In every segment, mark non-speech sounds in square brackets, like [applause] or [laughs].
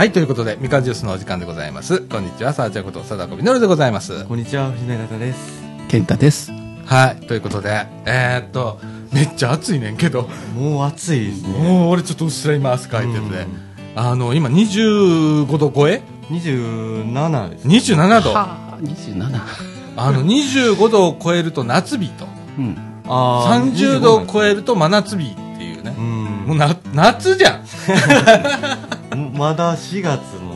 はい、ということで、みかんジュースのお時間でございます。こんにちは、さあちゃんこと、貞子みのるでございます。こんにちは、藤永太です。健太です。はい、ということで、えー、っと、めっちゃ暑いねんけど、もう暑いですね。もう俺ちょっとうっすら今汗かいてて、うんあの、今25度超え？27です。?27 度？はあ、27。あの、25度を超えると夏日と、うん。あー30度を25超えると真夏日っていうねう。んもうな、夏じゃん [laughs] まだ4月の、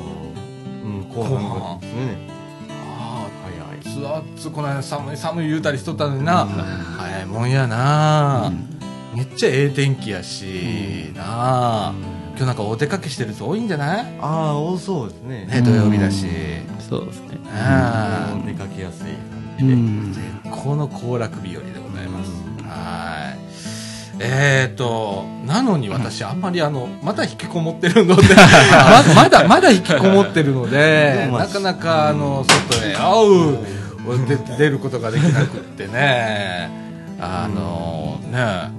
うん、後後半半ですね。あ早い。あ、つあつこの間寒い寒い言うたりしとったのにな、早いもんやな、めっちゃええ天気やし、なあ、今日なんかお出かけしてる人多いんじゃない？ああ、多そうですね。ね、土曜日だし。そうですね。あもう出かけやすいう感じで。ん。あ、この行楽日和でございます。はい。えーと、なのに私、あんまりあの、まだ引きこもってるので、[laughs] ままだ、まだ引きこもってるのでなかなか、あの、外へ、会う、で出ることができなくってね、あの、ね、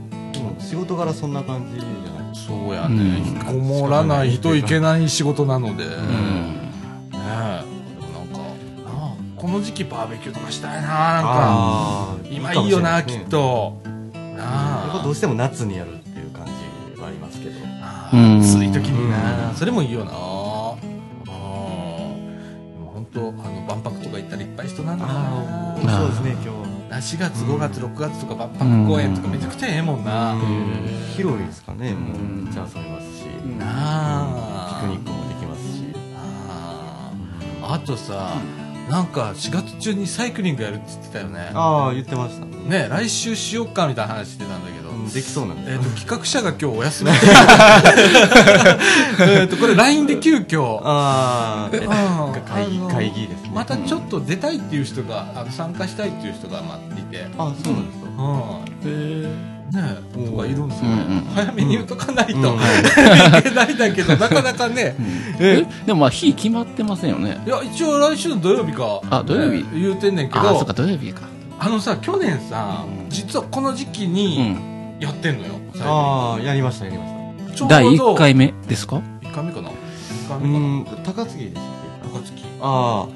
仕事柄そんな感じじゃない？そうやね、うん。引きこもらないといけない仕事なので、ねうん。え、でもなんか、この時期バーベキューとかしたいな、なんか、今いいよな、きっと。なあやっぱどうしても夏にやるっていう感じはありますけど。あうん暑い時にな、うんそれもいいよな。うん。でも本当、あの、万博とか行ったらいっぱい人なんだな。そうですね、今4月、5月、6月とか万博公園とかめちゃくちゃええもんな。日。広いですかね、もう、めっちゃ遊べますし。なあ。ピクニックもできますし。あーあとさ、なんか4月中にサイクリングやるって言ってたよね。ああ、言ってましたね。ね来週しよっかみたいな話してたんだけど。うんできそうなんですえっ、と、[laughs] 企画者が今日お休み。[laughs] えっと、これ LINE で急遽。ああ、うん会議会議ですね。またちょっと出たいっていう人が、あの参加したいっていう人がまあいて。あ、そうなんですか。うん。ねおーとかいるんですよね、うんうん早めに言うとかないと、うん [laughs] いけないんだけど、なかなかね、え、でもまあ、日決まってませんよね。いや、一応来週の土曜日か。あ土曜日ね言うてんねんけあ、そか、、土曜日か。あのさ、去年さ、実はこの時期うにん。やってんのよ。ああ、やりました、やりました。ちょうど第1回目ですか？1回目かな ?1 回う目かなん、高槻でしたっけ高槻。ああ、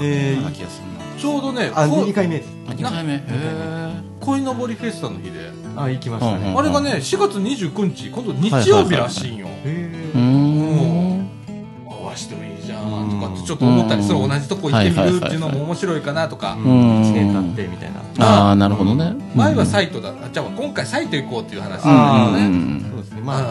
えーちょうどね、あ、こ2回目です。な。あ、2回目。へえ。恋のぼりフェスタの日で、あ、行きましたね。うんうんあれがね、4月29日、今度日曜日らしいんよ。へうーーん。合わしてもいいじゃんとかってちょっと思ったりする、うん同じとこ行ってみるっていうのも面白いかなとか。うん。うん。1年経ってみたいな。ああ、なるほどね。前はイサイトだ、あじゃあ今回サイト行こうっていう話うん。なん。だよね。うん。そうですね、うん。まあ、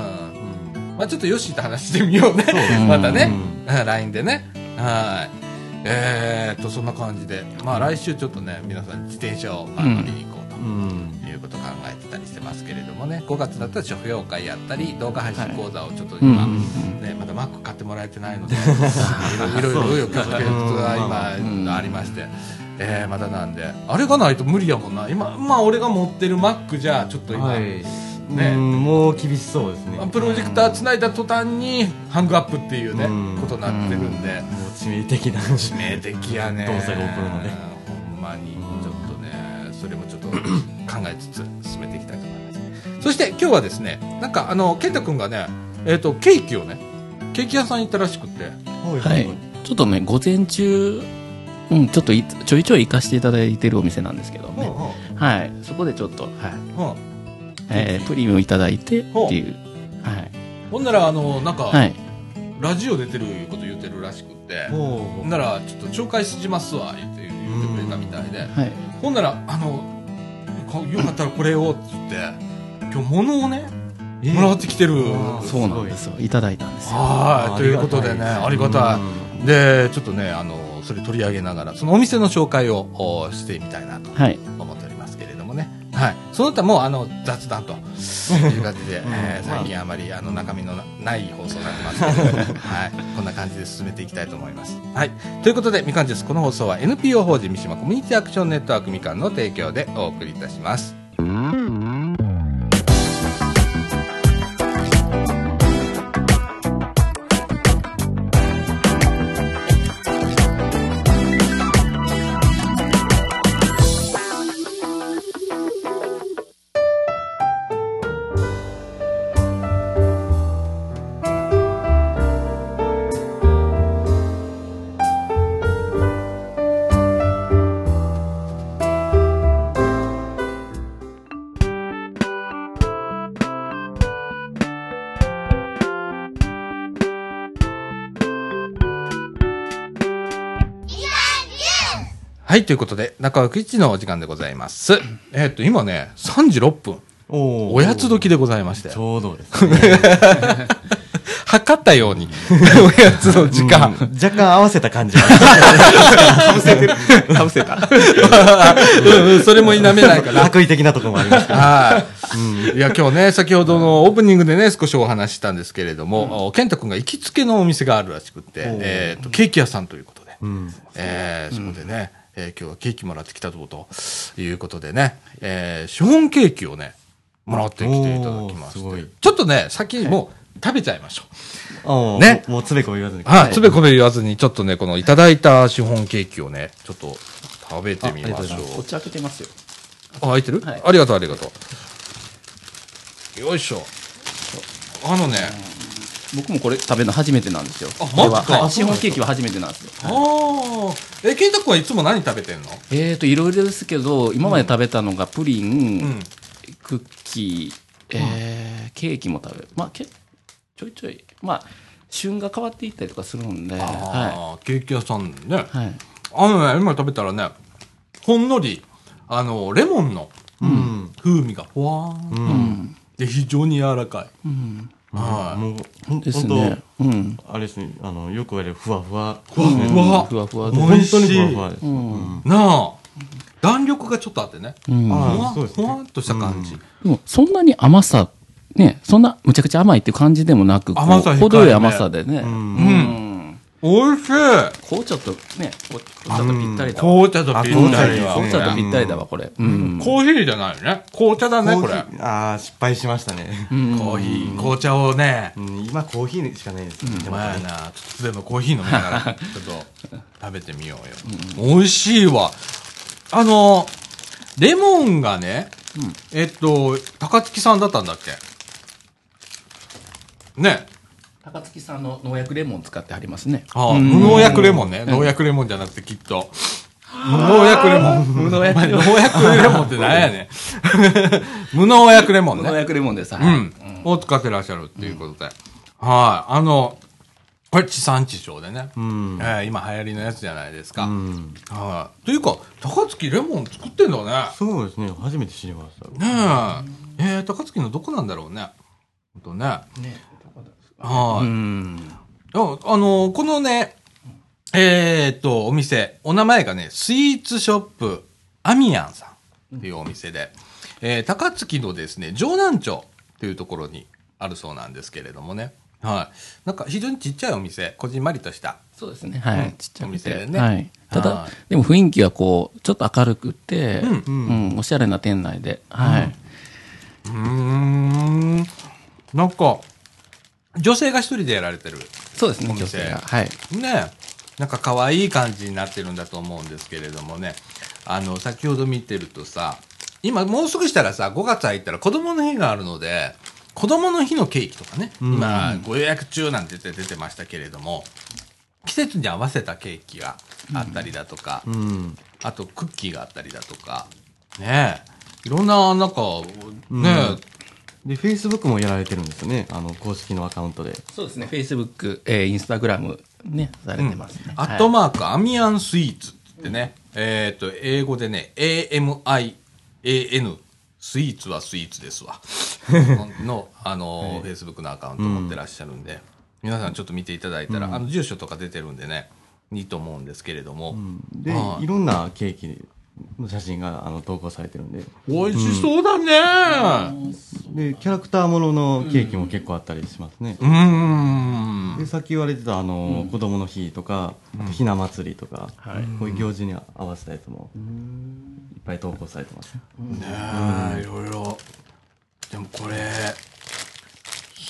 まあちょっとヨッシーと話してみようね。うん。またね。ううん。LINE でね。はい。えーっと、そんな感じで。まあ来週ちょっとね、皆さん自転車を乗りに行こうと。うん。いうことを考えてたりしてますけれどもね5月だったら書評会やったり動画配信講座をちょっとうん今、うんね、まだマック買ってもらえてないので [laughs] いろいろ紆余曲折がうん今ありまして、えーまだなんであれがないと無理やもんな今まあ俺が持ってるマックじゃちょっと今、はい。ねうんもう厳しそうですね。プロジェクターつないだ途端にハングアップっていうね、うんことになってるんで、もう致命的な。致命的やね動作が起こるのでほんまにちょっとねそれもちょっと [coughs] 考えつつ進めていきたいと思いますそして今日はですねなんかあの健太君がねえっ、とケーキをねケーキ屋さん行ったらしくってはい。ちょっとね、午前中、うん、ちょっといちょいちょい行かせていただいてるお店なんですけどね。はい。そこでちょっと、はい。うんえー、プリンをいただいてっていう。はい。ほんならあのなんか、はい。ラジオ出てること言ってるらしくってほほんならちょっと紹介しますわ言って言ってくれたみたいではい。ほんならあのかよかったらこれをって言って今日物をねうもらってきてるそうなんですよ。いただいたんですよ。はい、ということでね、ありがたい。で、ちょっとね、あの、それ取り上げながら、そのお店の紹介をおしてみたいなとはい。思って。はい。その他もう、あの、雑談という感じで、えー最近あまり、あの、中身のなない放送になってますけど、[laughs] はい。こんな感じで進めていきたいと思います。はい。ということで、みかんです。この放送は NPO 法人三島コミュニティアクションネットワークみかんの提供でお送りいたします。はい、ということで、中枠一のお時間でございます。えっ、と、今ね、3時6分。おーおやつ時でございましてち。ょうどですね。測ったように、おやつの時間。うん若干合わせた感じが。かぶせてる。かぶせた。うんうんそれも否めないから。悪意的なところもありますけど。はい。いや、今日ね、先ほどのオープニングでね、少しお話ししたんですけれども、健太君が行きつけのお店があるらしくって、えっ、と、ケーキ屋さんということで、うん。えーそこでね、えー今日はケーキもらってきたぞということでね、えーシフォンケーキをね、もらってきていただきますちょっとね、先にもう食べちゃいましょう。ねもうもうつべこべ言わずに。はい、つべこべ言わずに、ちょっとね、このいただいたシフォンケーキをね、ちょっと食べてみましょう。こっち開けてますよ。あ、開いてる、はいありがとう、ありがとう。よいしょ。あのね、僕もこれ食べるの初めてなんですよ。あこれはマジかはいシフォンケーキは初めてなんですよ。ああ。え、ケンタ君はいつも何食べてんの？えーと、いろいろですけど、今まで食べたのがプリン、うん。クッキー、えーケーキも食べる。まあ、けちょいちょい、まあ、旬が変わっていったりとかするんで、はああ、ケーキ屋さんね。い。はい。あのね、今食べたらね、ほんのり、あの、レモンのうん。風味がふわーん。うん。で、非常に柔らかい。うん。はい。もう、ほんですほんとね。うん。あれですね、あの、よく言われるふわふわ。ふわふわ。ふわふわで。美味しい本当にふわふわです。うん。なあ。弾力がちょっとあってね。うん。ふあわふわっとした感じ。でも、そんなに甘さ、ね、そんなむちゃくちゃ甘いっていう感じでもなく、こう甘さ控えめ程よい甘さでね。んうん。おいしい紅茶とね、紅茶とぴったりだわ。紅茶とぴったりは。あ紅茶とぴったりだわ、これ。うん。コーヒーじゃないよね。紅茶だね、これ。ああ、失敗しましたね。うんコーヒー、紅茶をね、うん、今コーヒーしかないです。手元に前な、ちょっとでもコーヒー飲みながら、[laughs] ちょっと食べてみようよ。美味しいわ。あの、レモンがね、えっと、高槻さんだったんだっけ？ね。高槻さんの農薬レモン使ってありますね。ああ、うん無農薬レモンね。農薬レモンじゃなくてきっと。無農薬レモン。無農薬レモン。農薬レモンって何やねん。[laughs] 無農薬レモンね農。薬レモンです。はい。うん。を使ってらっしゃるっていうことで。はい。あの、これ地産地消でね。うん。えー今流行りのやつじゃないですか。うん。はい。というか、高槻レモン作ってんだね。そうですね、初めて知りました。ねえ。えー、高槻のどこなんだろうね。ほんとね。ねはい。うん。ああの、このね、えーっと、お店、お名前がね、スイーツショップ、アミヤンさんっていうお店で、えー高槻のですね、城南町っていうところにあるそうなんですけれどもね。はい。なんか非常にちっちゃいお店、こじんまりとした。そうですね。はうんい。ちっちゃくお店でて。ねはい。ただはい、でも雰囲気がこう、ちょっと明るくて、うんうん、おしゃれな店内で。はい。うーん。なんか、女性が一人でやられてる。そうですね、女性が。はい。ねなんか可愛い感じになってるんだと思うんですけれどもね。あの、先ほど見てるとさ、今もうすぐしたらさ、5月入ったら子供の日があるので、子供の日のケーキとかね、うん今ご予約中なんて出てましたけれども、季節に合わせたケーキがあったりだとか、うん。あとクッキーがあったりだとか、ねえ、いろんな、なんか、ねで、Facebook もやられてるんですよね、あの、公式のアカウントで。そうですね、Facebook、えー、Instagram ね、されてますね。アットマーク、アミアンスイーツってね、えっ、と、英語でね、AMIAN、スイーツはスイーツですわ。の、あの、Facebook のアカウント持ってらっしゃるんで、皆さんちょっと見ていただいたら、あの、住所とか出てるんでね、いいと思うんですけれども、で、はい。いろんなケーキの写真があの投稿されてるんで。美味しそうだねで、キャラクターもののケーキも結構あったりしますね。うーん。で、さっき言われてた、あの、子供の日とか、ひな祭りとか、はいこういう行事に合わせたやつも、いっぱい投稿されてます。ねえ、いろいろ。でもこれ、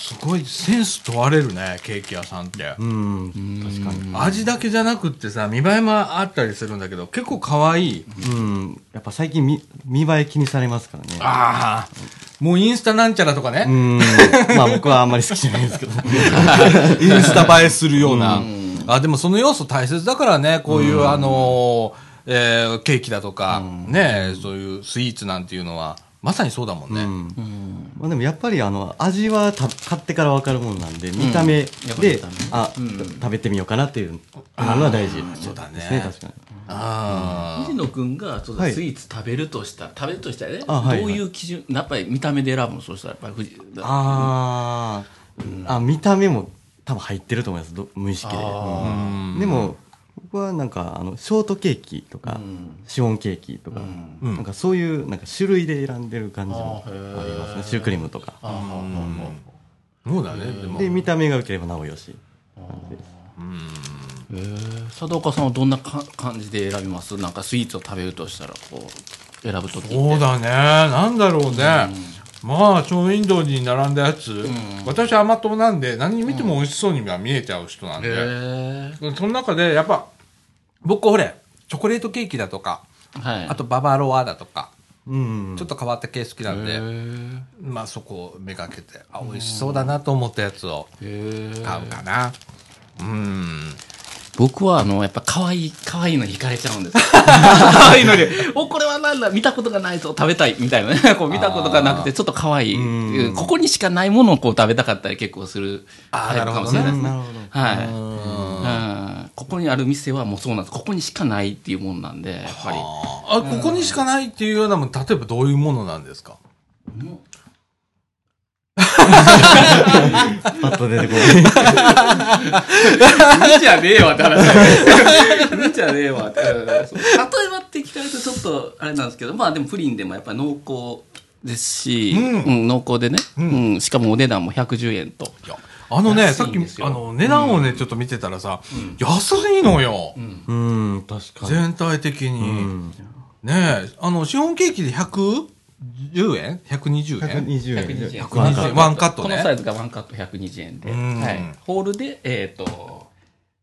すごいセンス問われるね、ケーキ屋さんって。うん、確かに。味だけじゃなくってさ、見栄えもあったりするんだけど、結構可愛い。うん、やっぱ最近見見栄え気にされますからね。ああ、もうインスタなんちゃらとかうね、ん、まあ僕はあんまり好きじゃないですけど。[laughs] インスタ映えするような。あ、でもその要素大切だからね、こういう、あのー、えーケーキだとか、ね、そういうスイーツなんていうのは、まさにそうだもんね。うん。まあ、でもやっぱりあの味はた買ってから分かるもんなんで見た目で、あ、うん。食べてみようかなっていうなのは大事ですそうだね。ですね確かに。あ藤野くんがちょっとはいスイーツ食べるとしたら、食べるとしたらね、あはいどういう基準、やっぱり見た目で選ぶの？そうしたら、やっぱり藤あー、あ、見た目も多分入ってると思います。ど無意識で。うん。でも、僕はなんか、あの、ショートケーキとか、うん。シフォンケーキとか、うん。なんかそういう、なんか種類で選んでる感じもありますね。シュークリームとか。そうだね。でも。で、見た目が良ければなおよし。うん。えー。佐藤岡さんはどんなか感じで選びます？なんかスイーツを食べるとしたらこう選ぶときって。そうだね。なんだろうね。まあショーウィンドウに並んだやつ。私甘党なんで何見ても美味しそうには見えちゃう人なんへでー。その中でやっぱ僕ほれチョコレートケーキだとかはいあとババロアだとかうん。ちょっと変わった系好きなんで、まあそこをめがけて、あ、美味しそうだなと思ったやつを買うかな。うん。僕はあのやっぱ可愛い可愛いのに惹かれちゃうんです。よ可愛いのに。[laughs] おこれはなんだ見たことがないぞ食べたいみたいな。ね [laughs] こう見たことがなくてちょっと可愛い。うん。ここにしかないものをこう食べたかったり結構するタイプかもしれないですね。なるほど。はい、うん。うん、ここにある店はもうそうなんです。ここにしかないっていうもんなんでやっぱり。あ、ここにしかないっていうようなもん、例えばどういうものなんですか？パッと出てこない。無じゃねえわって話だよ無じゃねえわって。うん。そう例えばって聞かれるとちょっとあれなん。ですけど、まあでもプリンでもやっぱり濃厚ですし、ううん、濃厚でね、うん、しかもお値段も110円と。あのね、さっき、あの、値段をね、ちょっと見てたらさ、安いのよ。うん、確かに。全体的うに。ん。ねえ、あの、シフォンケーキで110円 ?120 円？120円。120円。120円ワンカットねこのサイズがワンカット120円で、うんはい。ホールで、えっ、と、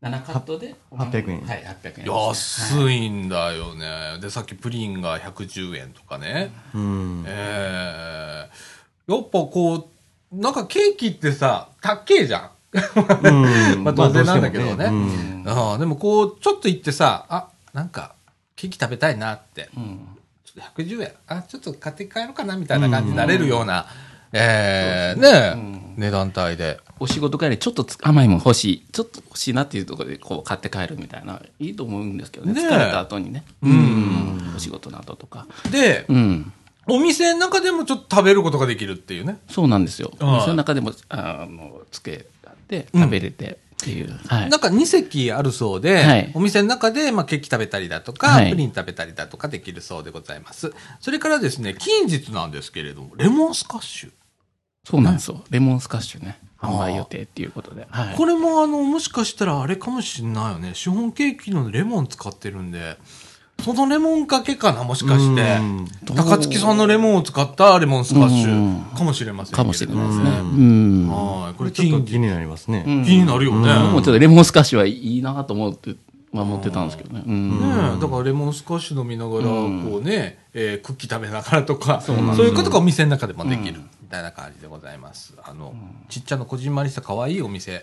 7カットで、800円はい、800円ね、安いんだよね。で、さっきプリンが110円とかね。うん。ええやっぱこう、なんかケーキってさ、高えじゃん。うん [laughs] まあ当然なんだけどねまあねああでもこう、ちょっと行ってさ、あ、なんか、ケーキ食べたいなって。うん。ちょっと110円。あ、ちょっと買って帰ろうかなみたいな感じになれるような、ええねえ、値段帯で。お仕事帰りちょっとつ甘いもん欲しい。ちょっと欲しいなっていうところでこう買って帰るみたいな。いいと思うんですけどね。ねえ疲れた後にね。うんお仕事の後とか。で、うん。お店の中でもちょっと食べることができるっていうね。そうなんですよ。ああその中でも、あの、つけて食べれてっていう。はいなん。か2席あるそうで、はいお店の中で、まあ、ケーキ食べたりだとか、はいプリン食べたりだとかできるそうでございます。それからですね、近日なんですけれども、レモンスカッシュ。そうなんですよ。レモンスカッシュね。販売予定っていうことで。はい。これもあの、もしかしたらあれかもしれないよね。シフォンケーキのレモン使ってるんで、そのレモンかけかな、もしかしてうん。高槻さんのレモンを使ったレモンスカッシうんュかもしれませんけかもしれないですね。ううん。はい。ここれちょっと気になりますね。うん気になるよね。うんもうちょっとレモンスカッシュはいいなと思って、まあ思ってたんですけどね。うん。ねえ、だからレモンスカッシュ飲みながら、うんこうね、えークッキー食べながらとか、そういうことがお店の中でもできる、みたいな感じでございます。あの、ちっちゃなこじんまりした可愛いお店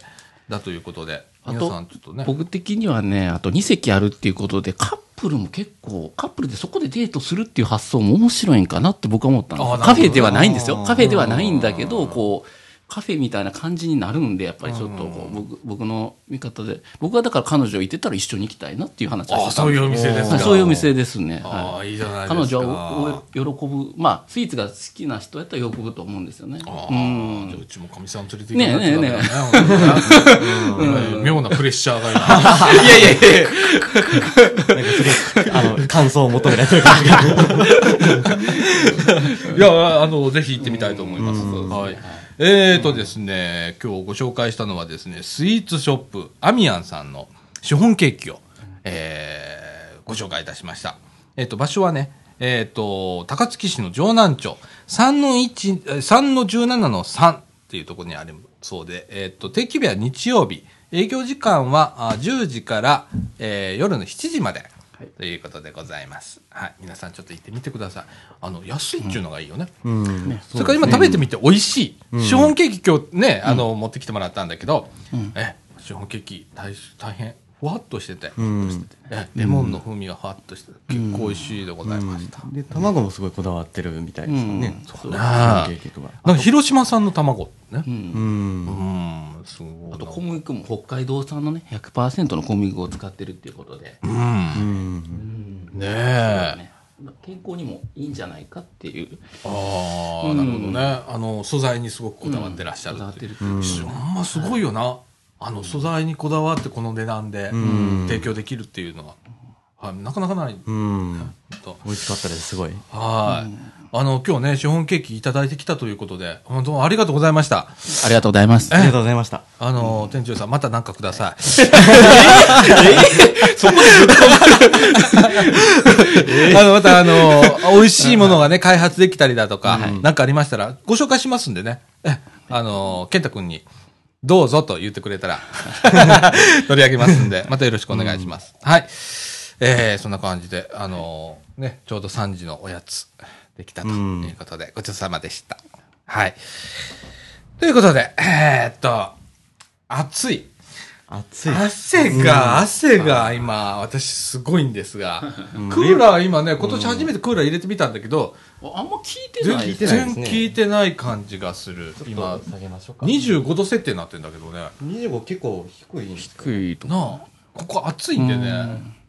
だということで、あと皆さんちょっとね。僕的にはね、あと2席あるっていうことで、カップルも結構、カップルでそこでデートするっていう発想も面白いんかなって僕は思ったんですカフェではないんですよ。カフェではないんだけど、こう、カフェみたいな感じになるんで、やっぱりちょっとこう僕僕の見方で、僕はだから彼女いてたら一緒に行きたいなっていう話あそういうお店ですかはいそういうお店ですね。ああ、はいいいじゃないですか。彼女は喜ぶ、まあ、スイーツが好きな人やったら喜ぶと思うんですよね。ああ、うんじゃあうちもかみさん連れて行かないとねえねえねえ妙なプレッシャーが今。いやいやいやあの、感想を求められてる感じが。いや、あの、ぜひ行ってみたいと思います。はい。えーとですね、今日ご紹介したのはですね、スイーツショップ、アミアンさんのシフォンケーキを、えーご紹介いたしました。えっ、と、場所はね、えっ、と、高槻市の城南町、3の1、えー3の17の3っていうところにあるそうで、えっ、と、定期日は日曜日、営業時間は10時から、えー夜の7時まで。ということでございます。はい。皆さんちょっと行ってみてください。あの、安いっていうのがいいよね。うん。それから今食べてみて美味しい。シフォンケーキ今日ね、あの、持ってきてもらったんだけど、え、シフォンケーキ大大変ふわっとしてて、うん。えレモンの風味がふわっとしてて。結構美味しいでございました、で卵もすごいこだわってるみたいですよね、うん。そう。ね。なんか広島産の卵ねうんうん。うん。すごいあと小麦粉も北海道産のね100%の小麦粉を使ってるっていうことで、うん。うん。ねえ。ね。健康にもいいんじゃないかっていう。ああ、うん。なるほどね。あの素材にすごくこだわってらっしゃるこだわっいうっててるっていう。ほんますごいよなあの素材にこだわってこの値段でん。提供できるっていうのは、はい、なかなかない。うん。と美味しかったですすごい。はい、あの今日ねシフォンケーキいただいてきたということで本当ありがとうございました。ありがとうございます。ありがとうございました。あの、店長さんまた何かください。[laughs] あの、またあの、美味しいものがね、開発できたりだとか、なんかありましたら、ご紹介しますんでね。え、あの、健太くんに、どうぞと言ってくれたら、[laughs] 取り上げますんで、またよろしくお願いします。はい。えー、そんな感じで、あの、ね、ちょうど3時のおやつ、できたということで、ごちそうさまでした。はい。ということで、えーっと、暑い。熱い汗が、汗が今、私すごいんですが、[laughs] クーラー今ね、今年初めてクーラー入れてみたんだけど、あんま聞いて全ない聞いてないですね然効いてない感じがする。今、下げましょうか25度設定になってんだけどね。25結構低い低いとなあ、ここ暑いんでね。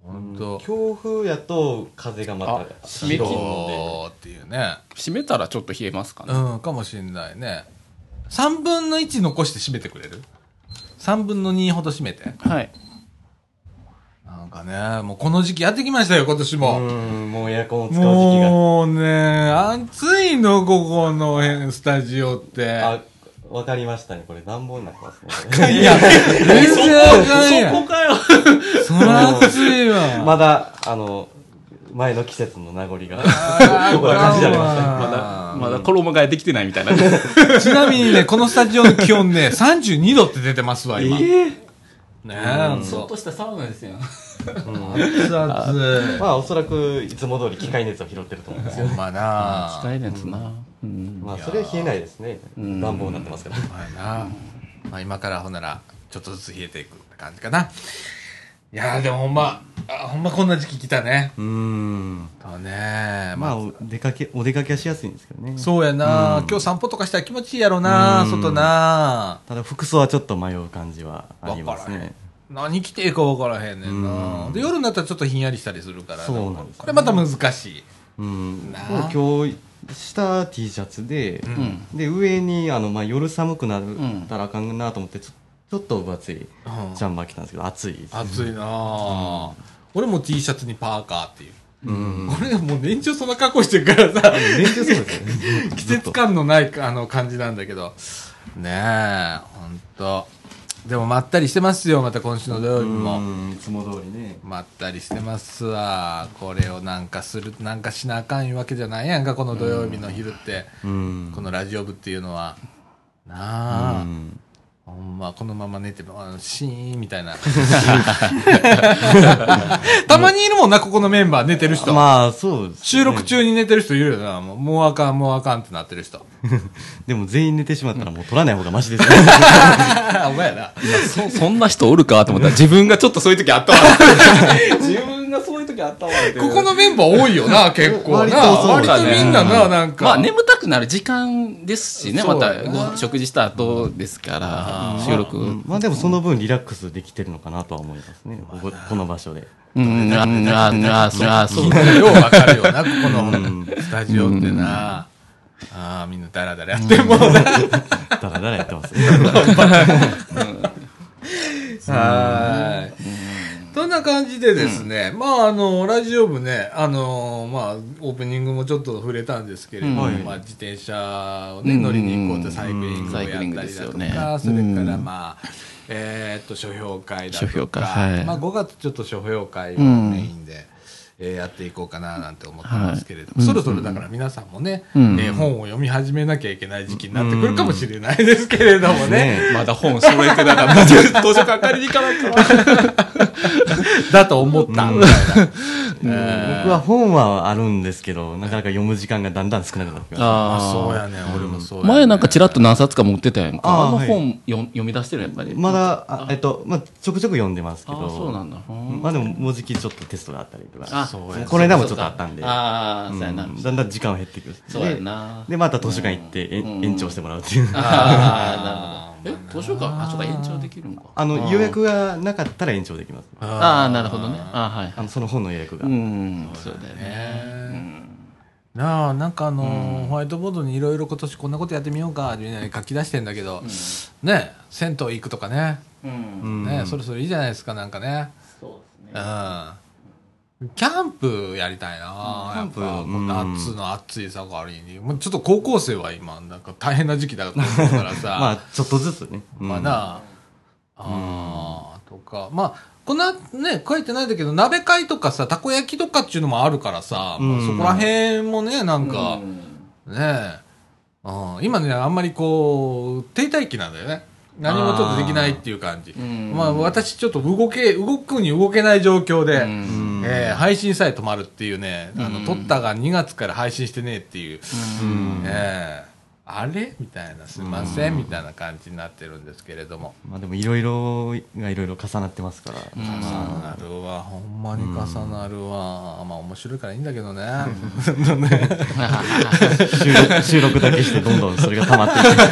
ほんと、強風やと風がまあた締め切りそうっていうね。閉めたらちょっと冷えますかね、うん、かもしんないね。3分の1残して締めてくれる ?3 分の2ほど締めて。はいかね、もうこの時期やってきましたよ、今年も。うんもうエアコンを使う時期がもうね、暑いの、ここの辺、スタジオって。あわかりましたねこれ暖房になってますねいや、全然あかんやん。かよそら暑いわ。まだあの前の季節の名残がこ感じられましたねまだまだ衣替えできてないみたいな [laughs] ちなみにね、このスタジオの気温ね、32度って出てますわ、今。ねえ、ほんと。ちょっとしたサウナですよ熱々。まあおそらくいつも通り機械熱を拾ってると思うんですよ。ほんまな。機械熱な。うん。まあそれは冷えないですね。ん暖房になってますから。ほんまやな。まあ今からほんなら、ちょっとずつ冷えていく感じかな。いやーでもほんま、あほんまこんな時期来たね。うん。とね。まあお出かけお出かけはしやすいんですけどね。そうやな、うん。今日散歩とかしたら気持ちいいやろな、うん。外な。ただ服装はちょっと迷う感じはありますね何着ていいか分からへんねんな、うん。で夜になったらちょっとひんやりしたりするから。そうなんですこれまた難しい。うん。今日下 T シャツで、うん。で上にあの、まあ、夜寒くなるんたらあかんなと思ってちょちょっと分厚いうん。ジャンバー着たんですけど暑い暑いなあ、俺も T シャツにパーカーっていう、うん。俺もう年中そんな格好してるからさ。練習そうですよね。[laughs] 季節感のないあの感じなんだけど。ねえほんとでもまったりしてますよまた今週の土曜日も、うんいつも通りね。まったりしてますわ。これをなんかするなんかしなあかんいうわけじゃないやんかこの土曜日の昼って、うん。このラジオ部っていうのは。なあ、まこのまま寝てもあのシーンみたいな。[laughs] たまにいるもんなここのメンバー寝てる人、まあそうですね。収録中に寝てる人いるよな。もうもうあかんもうあかんってなってる人。[laughs] でも全員寝てしまったらもう取らない方がマシですね [laughs] お前やなそそんな人おるかと思ったら自分がちょっとそういう時あったわ。自分ここのメンバー多いよな [laughs] 結構な。割とみんなななんか、まあ眠たくなる時間ですしねまた食事した後ですから収録。うん。まあでもその分リラックスできてるのかなとは思いますね。こここの場所で。うん。あああそうようわかるよなここのん。スタジオってな、ああみん。なダラダラやってもうな、だらだらやってますはい。そんな感じでですね、まあ、あの、ラジオ部ね、あの、まあ、オープニングもちょっと触れたんですけれども、うん。まあ、自転車をね、うん。乗りに行こうとサイクリングをやったりだとですよね。か、それから、うん。まあ、えーっと、書評会だとか、はい。まあ、5月ちょっと書評会をメインでえーやっていこうかななんて思ってますけれども、はいそろそろだから皆さんもね、うんえー本を読み始めなきゃいけない時期になってくるかもしれないですけれどもね。ねまだ本揃えてなかった。図書館借りに行かないかだと思った、みたいな。僕は本はあるんですけど、なかなか読む時間がだんだん少なくなってきまああーそうやね、俺もそうやね。前なんかちらっと何冊か持ってたやんか。あのあーはい本読読み出してるやっぱり。す。まだ、あえっと、まあ、ちょくちょく読んでますけあど。ーそうなんだ。うんまあでも、もうじきちょっとテストがあったりとか。あそうやこの間もちょっとあったんで。ああ、そうやな。うんだんだん時間は減ってくる。そうやでな。で、また図書館行って、えうん延長してもらうっていう。ああ、なるほど。え、図書館、あ、そうか、延長できるんか。あの、予約がなかったら延長できます。ああ、なるほどね。あはい。あの、その本の予約が。うん、そうだよね。ねなあなんかあのーホワイトボードにいろいろ今年こんなことやってみようかってね書き出してんだけど、ね銭湯行くとかねうん。うんね、そろそろいいじゃないですかなんかねそうですうね。んキャンプやりたいな、キャンプやっぱ夏の暑い盛りに、もうちょっと高校生は今なんか大変な時期だからさ。[laughs] まあ、ちょっとずつね。うん。まあな。あ、ーとか、まあ、こんなね、書いてないんだけど、鍋会とかさ、たこ焼きとかっていうのもあるからさ、まあうん。そこら辺もね、なんか、ねえ、うん。今ね、あんまりこう、停滞期なんだよね。何もちょっとできないっていう感じ。ん。まあ、私ちょっと動け、動くに動けない状況で、うんえー配信さえ止まるっていうね、あの、うん撮ったが2月から配信してねえっていう、うんええあれみたいな、すいません、みたいな感じになってるんですけれども。まあでもいろいろがいろいろ重なってますから。重なるわ、ほんまに重なるわ。まあ面白いからいいんだけどね。収録 [laughs] 収録だけしてどんどんそれが溜まっていって、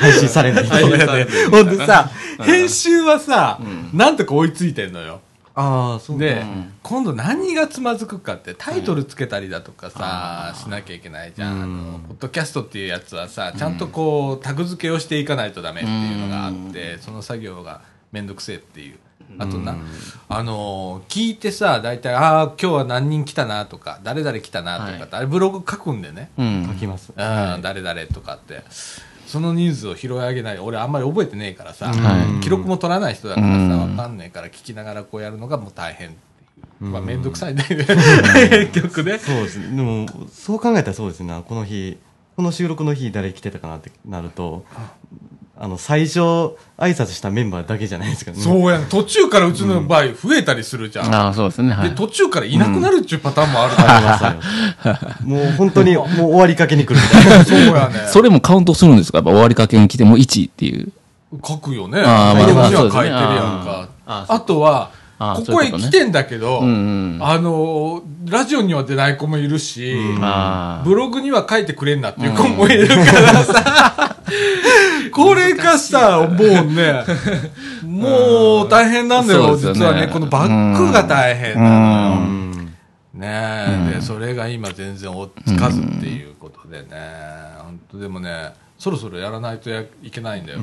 配信されない。[laughs] [laughs] ほんでさ、編集はさ、なんとか追いついてんのよ。ああ、そうで、ん今度何がつまずくかってタイトルつけたりだとかさ、しなきゃいけないじゃん。あのポッドキャストっていうやつはさ、ちゃんとこう、タグ付けをしていかないとダメっていうのがあって、その作業がめんどくせえっていう。あとな、あのー聞いてさ、大体、ああ、今日は何人来たなとか、誰々来たなとかって、あれブログ書くんでね。うん。書きます。うん、誰々とかって。その人数を拾い上げない。俺あんまり覚えてねえからさ、はい記録も取らない人だからさ、うんわかんねえから聞きながらこうやるのがもう大変っていう。まあ、めんどくさいね。[laughs] 結局ね。そうですね。でも、そう考えたらそうですね。この日、この収録の日誰来てたかなってなると、あの、最初、挨拶したメンバーだけじゃないですかね。そうやん。途中からうちの場合増えたりするじゃん。ああ、そうですね。はで、い。途中からいなくなるっていうパターンもあるから。もう本当に、もう終わりかけに来るみたいな。[laughs] そうやね。それもカウントするんですかやっぱ終わりかけに来ても1っていう。書くよね。あーブログにはまあそうですね書いてるやんか。あとは、ここへ来てんだけど、うんうん。あのー、ラジオには出ない子もいるし、ああ。ブログには書いてくれんなっていう子もいるからさ、これがさ、もうね、もう大変なんだよ、実はね。このバックが大変なのよ。うん。ねえ、で、それが今全然追っつかずっていうことでね、本当でもね、そろそろやらないとやいけないんだよ。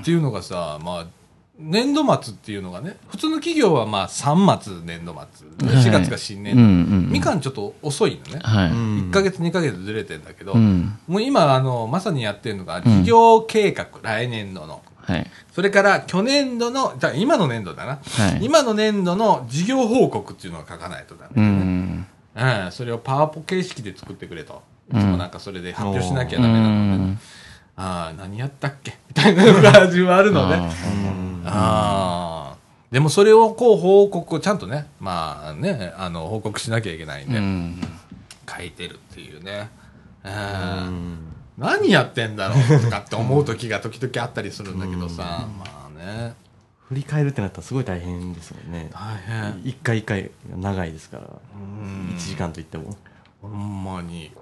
っていうのがさ、まあ、年度末っていうのがね、普通の企業はまあ3末年度末、はい4月が新年度。うんうんみかんちょっと遅いのね。はい。うん1ヶ月2ヶ月ずれてんだけど、うん。もう今、あの、まさにやってるのが、事業計画、来年度の。はい。それから、去年度の、だ今の年度だな。はい今の年度の事業報告っていうのを書かないとダメうだね。ん。うん、それをパワポ形式で作ってくれと。いつもなんかそれで発表しなきゃうダメなので、ん。ああ、何やったっけ？みたいなのが始まるので。あああ。でもそれをこう報告をちゃんとね、まあね、あの、報告しなきゃいけないんーで、うん。書いてるっていうね。何やってんだろうとかって思う時が時々あったりするんだけどさ、まあね、振り返るってなったらすごい大変ですよね。大変。一回一回が長いですから、うん1時間といっても。ほんまに。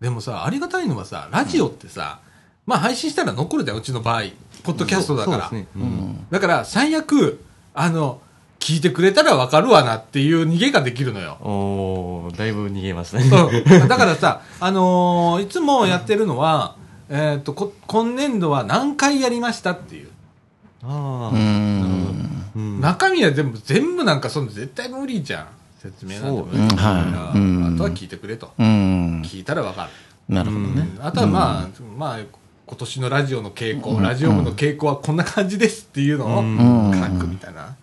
でもさ、ありがたいのはさ、ラジオってさ、まあ配信したら残るじゃん、うちの場合。ポッドキャストだから。ね。うんだから、最悪、あの、聞いてくれたらわかるわなっていう逃げができるのよ。おーだいぶ逃げましたね。うんだからさ、あのーいつもやってるのは、えっ、とこ、今年度は何回やりましたっていう。ああ、中身は全部、全部なんかその絶対無理じゃん。説明なんて無理そうだから、はいうんあとは聞いてくれと。うん。聞いたらわかる。なるほどね。あとはまあ、まあ、今年のラジオの傾向、ラジオ部の傾向はこんな感じですっていうのをうん。書くみたいな。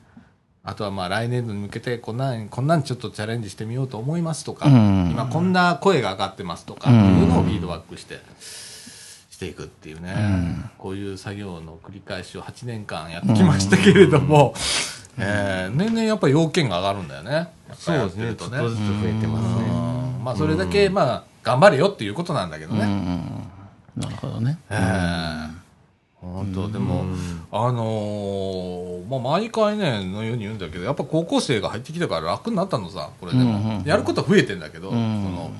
あとはまあ来年度に向けてこんなん、こんなんちょっとチャレンジしてみようと思いますとか、うん。今こんな声が上がってますとかっていうのをフィードバックして、していくっていうね、こういう作業の繰り返しを8年間やってきましたけれども、えー年々やっぱり要件が上がるんだよね。そうですね。ちょっとずつ増えてますね。うん。まあそれだけまあ頑張れよっていうことなんだけどね。うんなるほどね。ええ本当でも、あのーまあ、毎回ね、のように言うんだけど、やっぱ高校生が入ってきたから楽になったのさ、これでも。うんうんうんやることは増えてんだけど、その、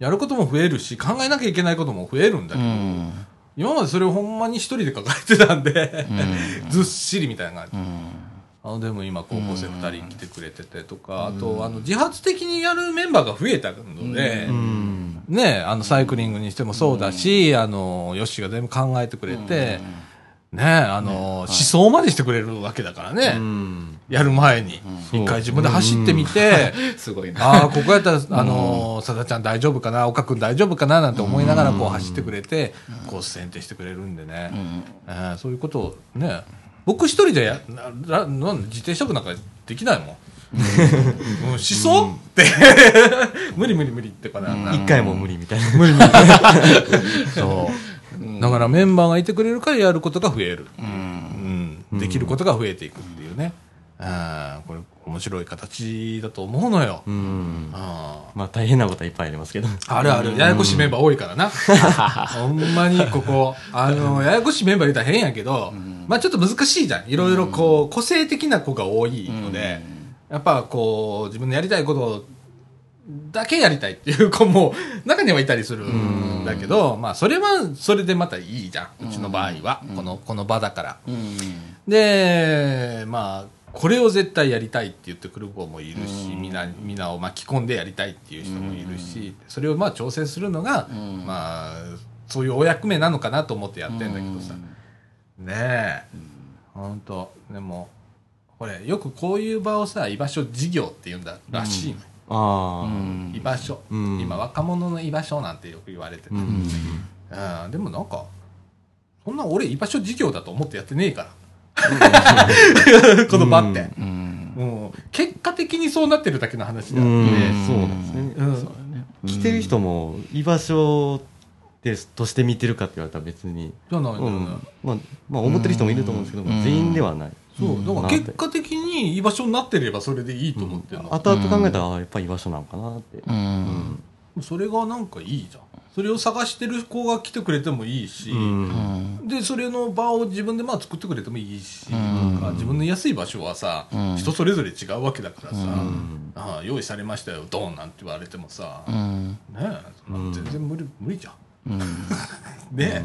やることも増えるし、考えなきゃいけないことも増えるんだけど、うん。今までそれをほんまに一人で抱えてたんで、ずっしりみたいな感じ。うん。あのでも今高校生2人来てくれててとか、あとあの自発的にやるメンバーが増えたので、うんね、あのサイクリングにしてもそうだし、あのヨッシーが全部考えてくれて、ね、あの、思想までしてくれるわけだからね、うん。やる前に、一回自分で走ってみて、[laughs] すごいな。ああ、ここやったら、あの、さだちゃん大丈夫かな、岡くん大丈夫かな、なんて思いながらこう走ってくれて、コース選定してくれるんでね、えーそういうことをね、僕一人でやなななん自転車部なんかできないもん。うん、思想って、[laughs] 無理無理無理ってかな。一回も無理みたいな無理無理。[laughs] そう。だからメンバーがいてくれるからやることが増える。うん。できることが増えていくっていうね。ああ、これ面白い形だと思うのよ。うんあまあ大変なことはいっぱいありますけどあるある。ややこしいメンバー多いからな。[laughs] ほんまにここ、あの、ややこしいメンバー言うたら変やけど、まあちょっと難しいじゃん。いろいろこう、個性的な子が多いので、やっぱこう、自分のやりたいことだけやりたいっていう子も中にはいたりするんだけど、まあそれはそれでまたいいじゃん。うちの場合は。この、この場だから。うん。で、まあ、これを絶対やりたいって言ってくる子もいるし、みんな、みんなを巻き込んでやりたいっていう人もいるし、それをまあ挑戦するのが、まあ、そういうお役目なのかなと思ってやってんだけどさ。ねえ。ほんと。でも、これ、よくこういう場をさ、居場所事業って言うんだらしいのよ。ああ居場所、うん。今若者の居場所なんてよく言われてて、うん。うん。でもなんかそんな俺居場所事業だと思ってやってねえから、この場って、うん。もう結果的にそうなってるだけの話であって、うん。うん。そうなんですね。うん。そうだね。来てる人も居場所でとして見てるかって言われたら別に、じゃない。うん。まあ、まあ思ってる人もいると思うんですけど、うん。全員ではない、そうだから結果的に居場所になってればそれでいいと思ってるの、後々考えたら、あやっぱり居場所なのかなって、うん。それがなんかいいじゃん。それを探してる子が来てくれてもいいし、うん。でそれの場を自分でまあ作ってくれてもいいし、うん。なんか自分の安い場所はさ、うん。人それぞれ違うわけだからさ、ん。ああ用意されましたよドーンなんて言われてもさ、ねうん。え全然無理,、無理じゃん。うん。[laughs] ねえ、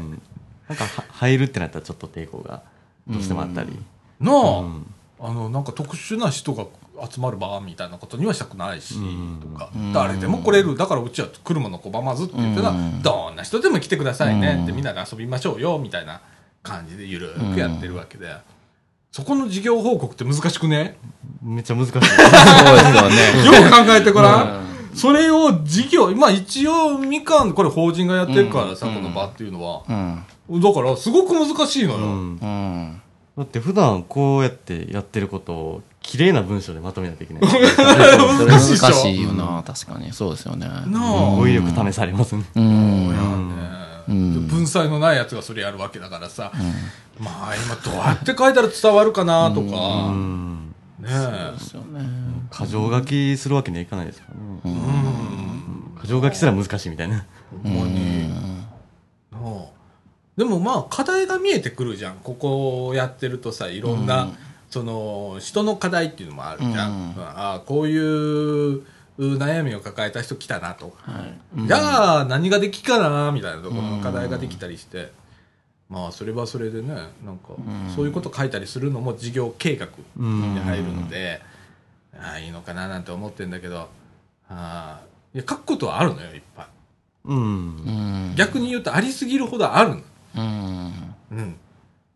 なんかは入るってなったらちょっと抵抗がどうしてもあったり、なあ、うん。あのなんか特殊な人が集まる場みたいなことにはしたくないし、うん。とか、ん誰でも来れる。だからうちは来るもの拒まずって言ってたら、うん。どんな人でも来てくださいねって、うんみんなで遊びましょうよみたいな感じでゆるーくやってるわけで、そこの事業報告って難しくね？めっちゃ難しい。そうですよね。[laughs] よく考えてごらん。それを事業、まあ一応みかん、これ法人がやってるからさ、うん。この場っていうのは。うん。だからすごく難しいのよ。だって普段こうやってやってることを綺麗な文章でまとめないといけない。難しい難しいよな、確かに。そうですよね。なあ。語彙力試されますね。うん。ね文才のないやつがそれやるわけだからさ、まあ今どうやって書いたら伝わるかなとか、うん。ねえ。ですよね。箇条書きするわけにはいかないですからね。箇条書きすら難しいみたいな。ほんまに、でもまあ課題が見えてくるじゃん。ここをやってるとさいろんな、その人の課題っていうのもあるじゃん、うん。ああこういう悩みを抱えた人来たなとか、はい。じゃあ何ができかなみたいなところの課題ができたりして、まあそれはそれでねなんかそういうこと書いたりするのも事業計画に入るので、ああいいのかななんて思ってんだけどああいや書くことはあるのよいっぱい。うんうん。逆に言うとありすぎるほどあるの、うん。うん、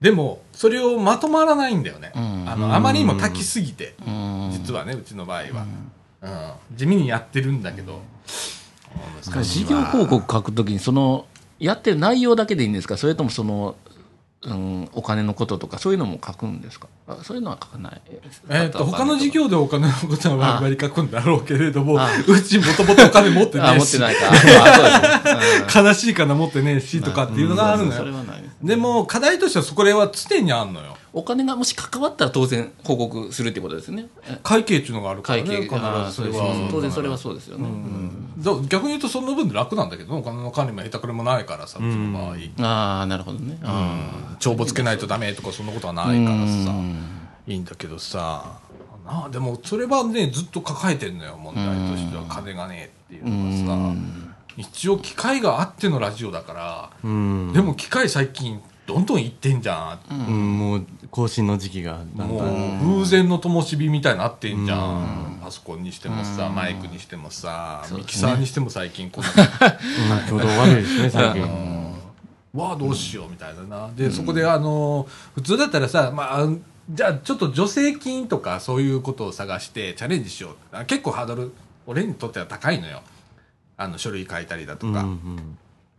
でもそれをまとまらないんだよね、うん。あのあまりにも炊きすぎて、うん。実はねうちの場合は、うん、地味にやってるんだけど、事業報告書くときに、その、やってる内容だけでいいんですか？それともその、うん、お金のこととかそういうのも書くんですか？あそういうのは書かない。えっと、他の事業でお金のことはバリバリ書くんだろうけれども、あうちもともとお金持ってあねえし、持ってないか。[laughs] 悲しいかな持ってねえしとかっていうのがあるのよ。でも、課題としてはそこれは常にあるのよ。お金がもし関わったら当然報告するってことですね。え会計っていうのがあるからね、会計必あずそれは。当然それはそうですよね、だから逆に言うとその分で楽なんだけどお金の管理も下手くれもないからさうちの場合、ああなるほどね、帳簿つけないとダメとかそんなことはないからさ。いいんだけどさ。なあでもそれはねずっと抱えてんのよ問題としては。金がねえっていうのがさ。一応機械があってのラジオだから、うん。でも機械最近どんどんいってんじゃんうんもう更新の時期がだんもだん。う風前の灯火みたいになってんじゃん。パソコンにしてもさマイクにしてもさミキサーにしても最近こんな。[laughs] うん挙動悪いですね最近。わあどうしようみたいなな。で、そこであの普通だったらさ、まあ、じゃあちょっと助成金とかそういうことを探してチャレンジしようあ結構ハードル俺にとっては高いのよ。あの書類書いたりだとか、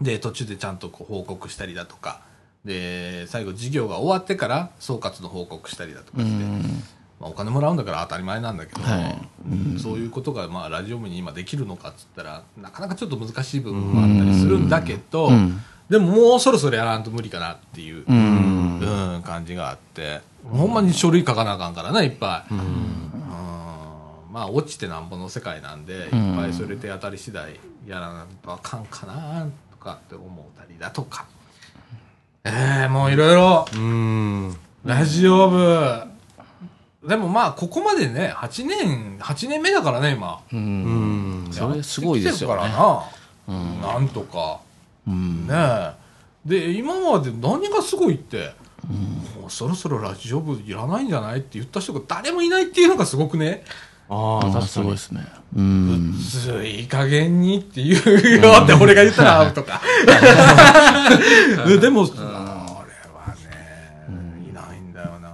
で途中でちゃんとこう報告したりだとかで最後授業が終わってから総括の報告したりだとかして、まあ、お金もらうんだから当たり前なんだけど、はい。そういうことがまあラジオ部に今できるのかっつったらなかなかちょっと難しい部分もあったりするんだけど、ん。でももうそろそろやらんと無理かなっていう、うん。うん感じがあってほんまに書類書かなあかんからないっぱい、うん。まあ落ちてなんぼの世界なんで、いっぱいそれで当たり次第やらなとあかんかなとかって思ったりだとかえー、もういろいろ。うん。ラジオ部。でもまあここまでね8年8年目だからね今。うん。それすごいですよね。からな、なんとか。うん。ねえ。で今まで何がすごいって、もうそろそろラジオ部いらないんじゃないって言った人が誰もいないっていうのがすごくね、ああ確かに。すごいですね。うん。つい加減にっていうよって俺が言ったらアウトか。[laughs] [laughs] でも、あれはね、いないんだよな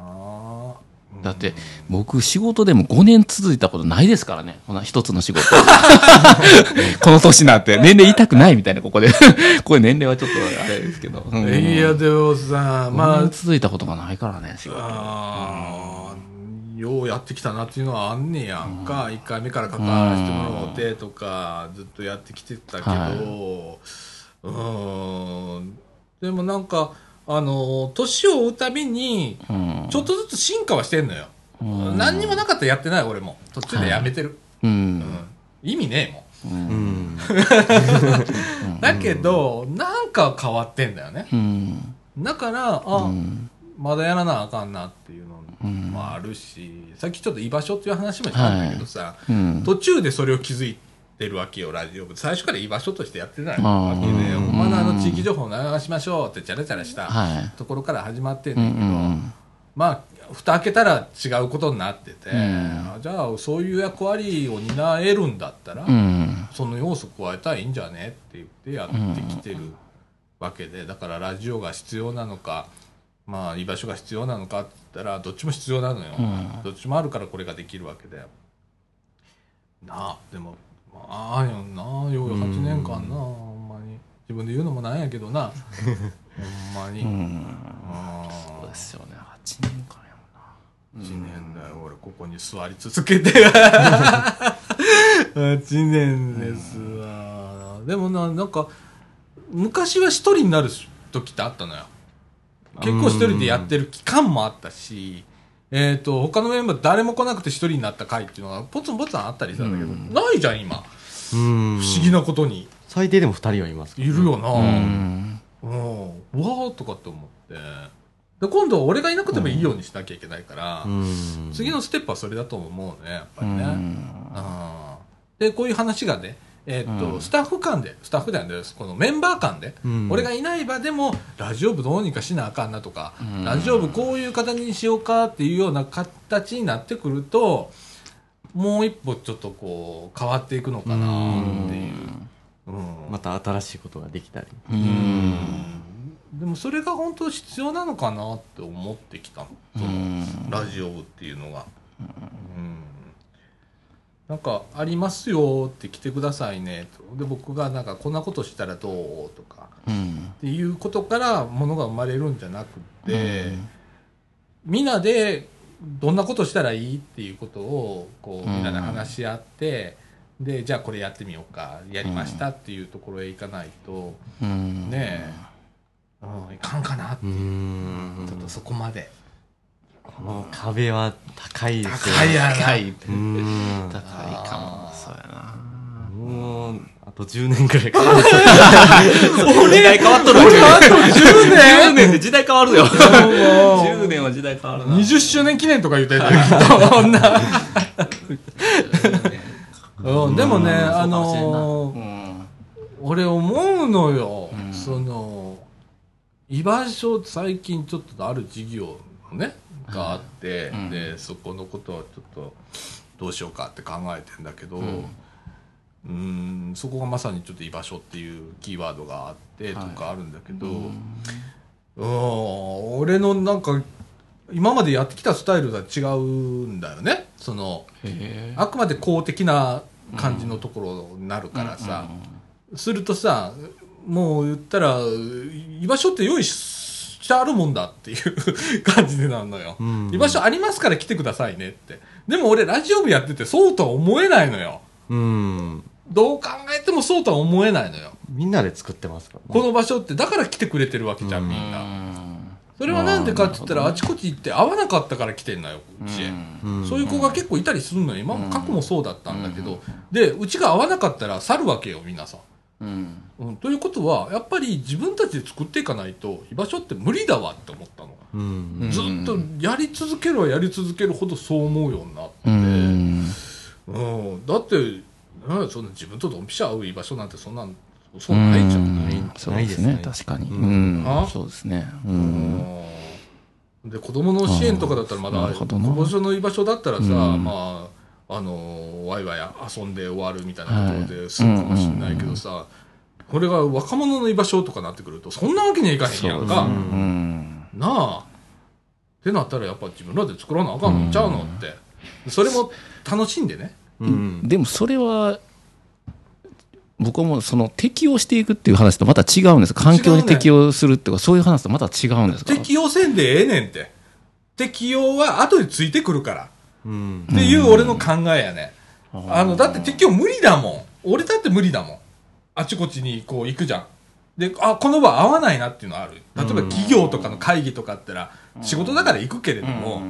だって僕仕事でも5年続いたことないですからね。こんな一つの仕事。[laughs] この年なんて年齢言いたくないみたいなここで。[laughs] これ年齢はちょっとあれですけど、うん。いやでもさままああ続いたことがないからね仕事。ようやってきたなっていうのはあんねやんか、1回目から関わらせてもらってとかずっとやってきてたけど、うーん。でもなんかあの年を追うたびにうん。ちょっとずつ進化はしてんのよ、何にもなかったらやってない俺も。途中でやめてる、ううん。ん。意味ねえもん。うん。[laughs] だけど、なんか変わってんだよね。うん。だからあ、うん。まだやらなあかんなっていうのもあるし、さっきちょっと居場所っていう話もしたんだけどさ、うん。途中でそれを気づいてるわけよラジオ部。最初から居場所としてやってないわけでほん。まのあの地域情報を流しましょうってチャラチャラしたはい。ところから始まってんうんうだけど、ん。まあ蓋開けたら違うことになってて、ん。あじゃあそういう役割を担えるんだったら、うん。その要素加えたらいいんじゃねって言ってやってきてるわけで、だからラジオが必要なのかまあ居場所が必要なのかって言ったらどっちも必要なのよ、ん。どっちもあるからこれができるわけでなあでもまあああよな。ようよ8年間な。ほんまに。自分で言うのもなんやけどな。[laughs] ほんまに、うん。あそうですよね。8年間やもんな。1年だよ。俺ここに座り続けて。[laughs] 8年ですわ。でもななんか昔は一人になる時ってあったのよ。結構一人でやってる期間もあったしえっ、と他のメンバー誰も来なくて一人になった回っていうのがポツンポツンあったりしたんだけど、ないじゃん今。うん。不思議なことに。最低でも2人はいますいるよな、うん。うん、うわーとかって思って。で今度は俺がいなくてもいいようにしなきゃいけないから、うん。次のステップはそれだと思うねやっぱりね、うん。うん。でこういう話がねえーっとうん。スタッフ間でスタッフでこのメンバー間で、うん。俺がいない場でもラジオ部どうにかしなあかんなとか、うん。ラジオ部こういう形にしようかっていうような形になってくるともう一歩ちょっとこう変わっていくのかなっていう、うん。また新しいことができたり。うん。でもそれが本当必要なのかなって思ってきた。ラジオ部っていうのが、うんなんか「ありますよ」って来てくださいね。とで僕がなんか「こんなことしたらどう?」とか。うんっていうことからものが生まれるんじゃなくて、みんなでどんなことしたらいいっていうことをこうみんなで話し合って、でじゃあこれやってみようか。やりましたっていうところへ行かないと、うん。ねえ、うん、いかんかなって。ういう、ん。ちょっとそこまでこの壁は高いですよ高いやな。高いうん。高いかも。そうやな。もうあと10年くらい。かかる時代変わっとる。わ俺あと10年。10年で時代変わるよ。10年は時代変わるな。20周年記念とか言ってたよきっと [laughs] そんな。うん、でもね、あのーうん。俺思うのよ、うん。その居場所最近ちょっとある事業のねがあって、うん。でそこのことはちょっとどうしようかって考えてんだけど、うん。うんそこがまさにちょっと居場所っていうキーワードがあってとかあるんだけど、うん、俺のなんか今までやってきたスタイルとは違うんだよね。そのへあくまで公的な感じのところになるからさ、するとさもう言ったら居場所って用意ししてあるもんだっていう感じになるのよ、うん。居場所ありますから来てくださいねって。でも俺ラジオ部やっててそうとは思えないのよ。うん。どう考えてもそうとは思えないのよ。みんなで作ってますからこの場所ってだから来てくれてるわけじゃん、うんみんな、うん。それはなんでかって言ったらあちこち行って会わなかったから来てんのようちへ、うん。そういう子が結構いたりするのよ。今も過去もそうだったんだけど、でうちが会わなかったら去るわけよ皆さんうん。うん、ということはやっぱり自分たちで作っていかないと居場所って無理だわって思ったの、うんうん。ずっとやり続けろやり続けるほどそう思うようになって、うん。うん。だって、ね、そんな自分とドンピシャ会う居場所なんてそんなんそうないじゃん、うん。ないそうですね。ないですね。確かに。ううん。そうですね。ううん。んで子供の支援とかだったらまだなるほどな。居場所の居場所だったらさ、うん。まああのワイワイ遊んで終わるみたいなところで済むかもしれないけどさ、これが若者の居場所とかなってくるとそんなわけにはいかへんやんか、そううん。なあ。ってなったらやっぱ自分らで作らなあかんのんちゃうのって、それも楽しんでね。うん。でもそれは僕はもうその適応していくっていう話とまた違うんです。環境に適応するっていうかそういう話とまた違うんですか？適用せんでええねんって。適用は後でついてくるからうんっていう俺の考えやね、あのだって適用無理だもん。俺だって無理だもん。あちこちにこう行くじゃん。であこの場合わないなっていうのある。例えば企業とかの会議とかあったら仕事だから行くけれども、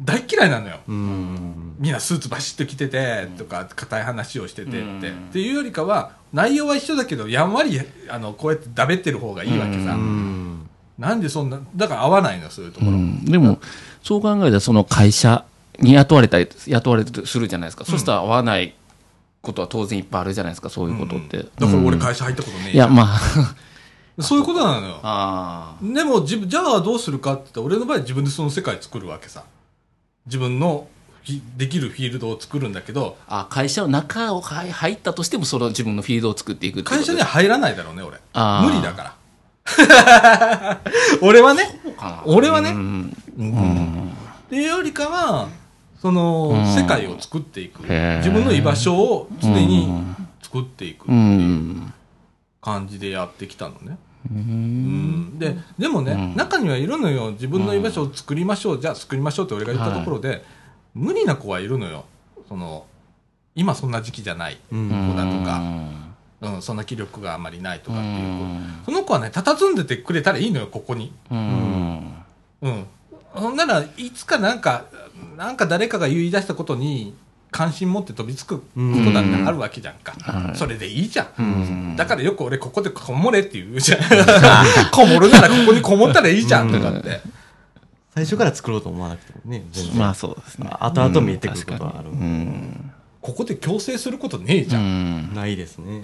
大嫌いなのよ。うん。みんなスーツバシッと着ててとか硬い話をしててって、うん。っていうよりかは内容は一緒だけどやんわりあのこうやってだべってる方がいいわけさ、うん。なんでそんなだから合わないのそういうところ、うん。でもそう考えたらその会社に雇われたり雇われたりするじゃないですか、そしたら合わないことは当然いっぱいあるじゃないですかそういうことって、だから俺うん。会社入ったことねえいやまあ。[laughs] そういうことなのよ。あでも自分じゃあどうするかって言ったら俺の場合自分でその世界作るわけさ。自分のできるフィールドを作るんだけど。あ会社の中を入入ったとしてもその自分のフィールドを作っていくって会社には入らないだろうね俺。無理だから。[laughs] 俺はね。俺はね。うん。っていうよりかはその、うん。世界を作っていく。自分の居場所を常に作っていくってういうん。感じでやってきたのね、うん。ででもね、うん。中にはいるのよ。自分の居場所を作りましょう、じゃあ作りましょうって俺が言ったところで、無理な子はいるのよ。その今そんな時期じゃない。うん。子だとか、うん、そんな気力があまりないとかっていう。子、うん。その子はね佇んでてくれたらいいのよここに。うん。うん。ほんならいつかなんかなんか誰かが言い出したことに関心持って飛びつくことだってあるわけじゃんか、はいそれでいいじゃん、うん。だからよく俺ここでこもれって言うじゃん。こもるならここにこもったらいいじゃん。とかって、最初から作ろうと思わなくてもねまあそうですね。後々見えてくることはある。うん確かに。うん。ここで強制することねえじゃん、うん。ないですね。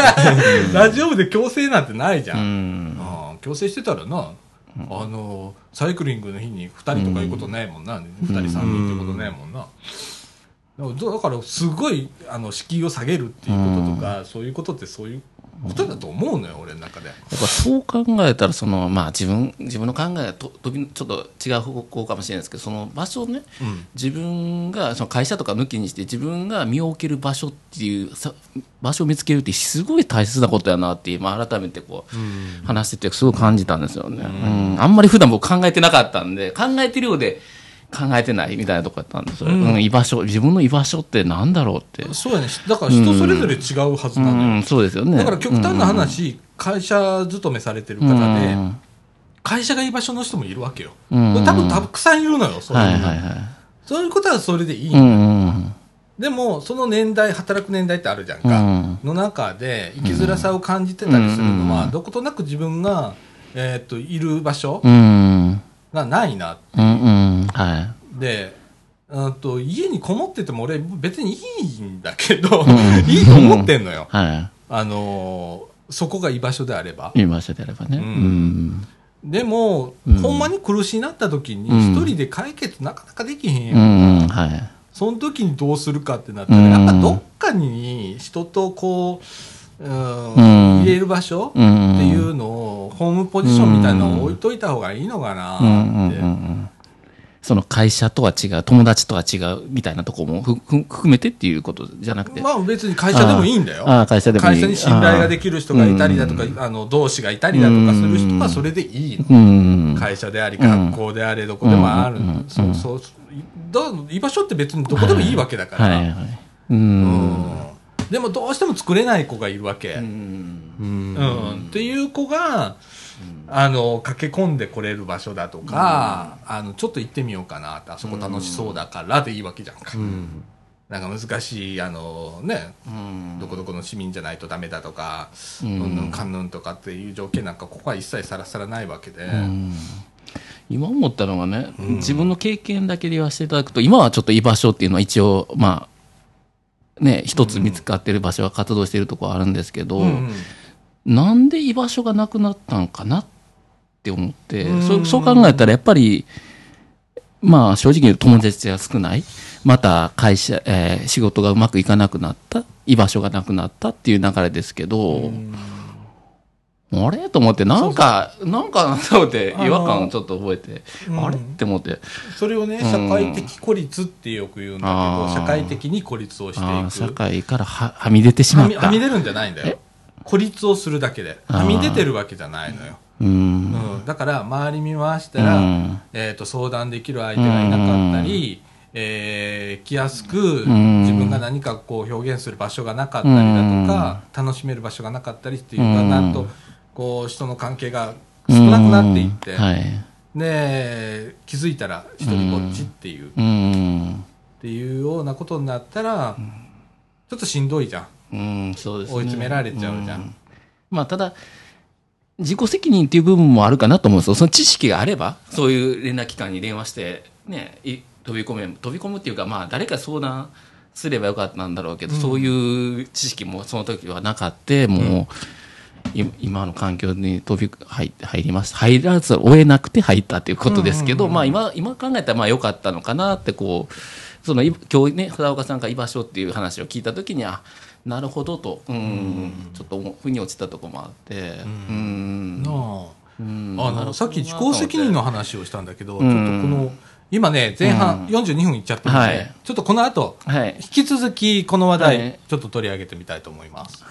[laughs] ラジオ部で強制なんてないじゃん、うん。ああ強制してたらな、あのサイクリングの日に2人とかいうことないもんな、2人3人ってことないもんな、だからだからすごいあの敷居を下げるっていうこととか、そういうことってそういうことだと思うのよ、俺の中で。やっぱそう考えたらその、まあ、自分自分の考えがと飛びちょっと違う方向かもしれないですけどその場所をね、うん。自分がその会社とか抜きにして自分が身を置ける場所っていうさ場所を見つけるってすごい大切なことやなって今改めてこう、話しててすごい感じたんですよね、うん。あんまり普段僕考えてなかったんで考えてるようで考えてないみたいなとこやったんですよ、うん。うん居場所自分の居場所ってなんだろうって、そうやね。だから人それぞれ違うはずうなのよ。ん、そうですよね。だから極端な話、会社勤めされてる方うん。で、会社が居場所の人もいるわけよ。うん多分たくさんいるのよ、そういうの。はいはいはい。そういうことはそれでいい。の、うんうん。でも、その年代、働く年代ってあるじゃんか。うん。の中で、生きづらさを感じてたりするのは、うん。どことなく自分が、えーっと、いる場所うんがないな。うんうんはいで、うんと、家にこもってても俺別にいいんだけど、んいいと思ってんのよ。[laughs] はあのーそこが居場所であれば。い。言いましたであればね。ううんん。でも、うんほんまに苦しになった時に、うん一人で解決なかなかできへんやうんん、はい。その時にどうするかってなったら、うんやっぱどっかに人とこう、うんうん入れる場所ってうんいうのを、ホームポジションみたいなのを置いといた方がいいのかなって。うん。その会社とは違う、友達とは違うみたいなとこも含めてっていうことじゃなくて。まあ別に会社でもいいんだよ。会社でもいい会社に信頼ができる人がいたりだとかう、んあの、同志がいたりだとかする人はそれでいいの。うん。会社であり、うん学校であれ、どこでもある。そうそう。ど居場所って別にどこでもいいわけだから。はいはい。う。うんんでもどうしても作れない子がいるわけ。うん。うん。うん。っていう子が、あの、駆け込んでこれる場所だとか、あの、ちょっと行ってみようかなって、あそこ楽しそうだからでいいわけじゃん。か。うん。なんか難しい、あの、ね、うん。どこどこの市民じゃないとダメだとか、ううん。んぬんかんぬんとかっていう条件なんか、ここは一切さらさらないわけで。うん。今思ったのがね、うん。自分の経験だけで言わせていただくと今はちょっと居場所っていうのは一応まあね一つ見つかってる場所は活動しているとこあるんですけど、うんなんで居場所がなくなったんかなって思って、うん。そうそう考えたらやっぱりまあ正直言うと友達が少ない？また会社、えー仕事がうまくいかなくなった？居場所がなくなったっていう流れですけど、うんあれ？と思って、なんか、なんかなと思って、違和感をちょっと覚えて、うん。あれ？って思って、それをね、ん。社会的孤立ってよく言うんだけど、社会的に孤立をしてい社く。会からははみ出てしまった。はみ出るんじゃないんだよ。孤立をするだけで。はみ出てるわけじゃないのよ。うん。うん、だから、周り見回したら、うん。えっ、と、相談できる相手がいなかったり、えー来やすく、ん。自分が何かこう表現する場所がなかったりだとか、楽しめる場所がなかったりっていうか、うんなん。と、こう、人の関係が少なくなっていって、うんはい。で、気づいたら、一人ぼっちっていう、っうん。ていうようなことになったら、ちょっとしんどいじゃん。うん、そうですね。追い詰められちゃうじゃんうまあ、ただ、自己責任っていう部分もあるかなと思うんですよ。その知識があれば、そういう連絡機関に電話して、ね、い飛び込め、飛び込むっていうか、まあ、誰か相談すればよかったんだろうけど、うんそういう知識もその時はなかった、もう、い今の環境に飛び入って入りました。入らざるを得なくて入ったっていうことですけど、まあ今、今考えたらまあ良かったのかなってこう、そのい今日ね、船岡さんが居場所っていう話を聞いたときに、あ、なるほどと、うん、ちょっと腑に落ちたとこもあって、うん。なあ。うん。あのさっき自己責任の話をしたんだけど、うん。ちょっとこの、今ね、前半42分いっちゃってるんで、はい。ちょっとこの後、はい。引き続きこの話題、はい。ちょっと取り上げてみたいと思います。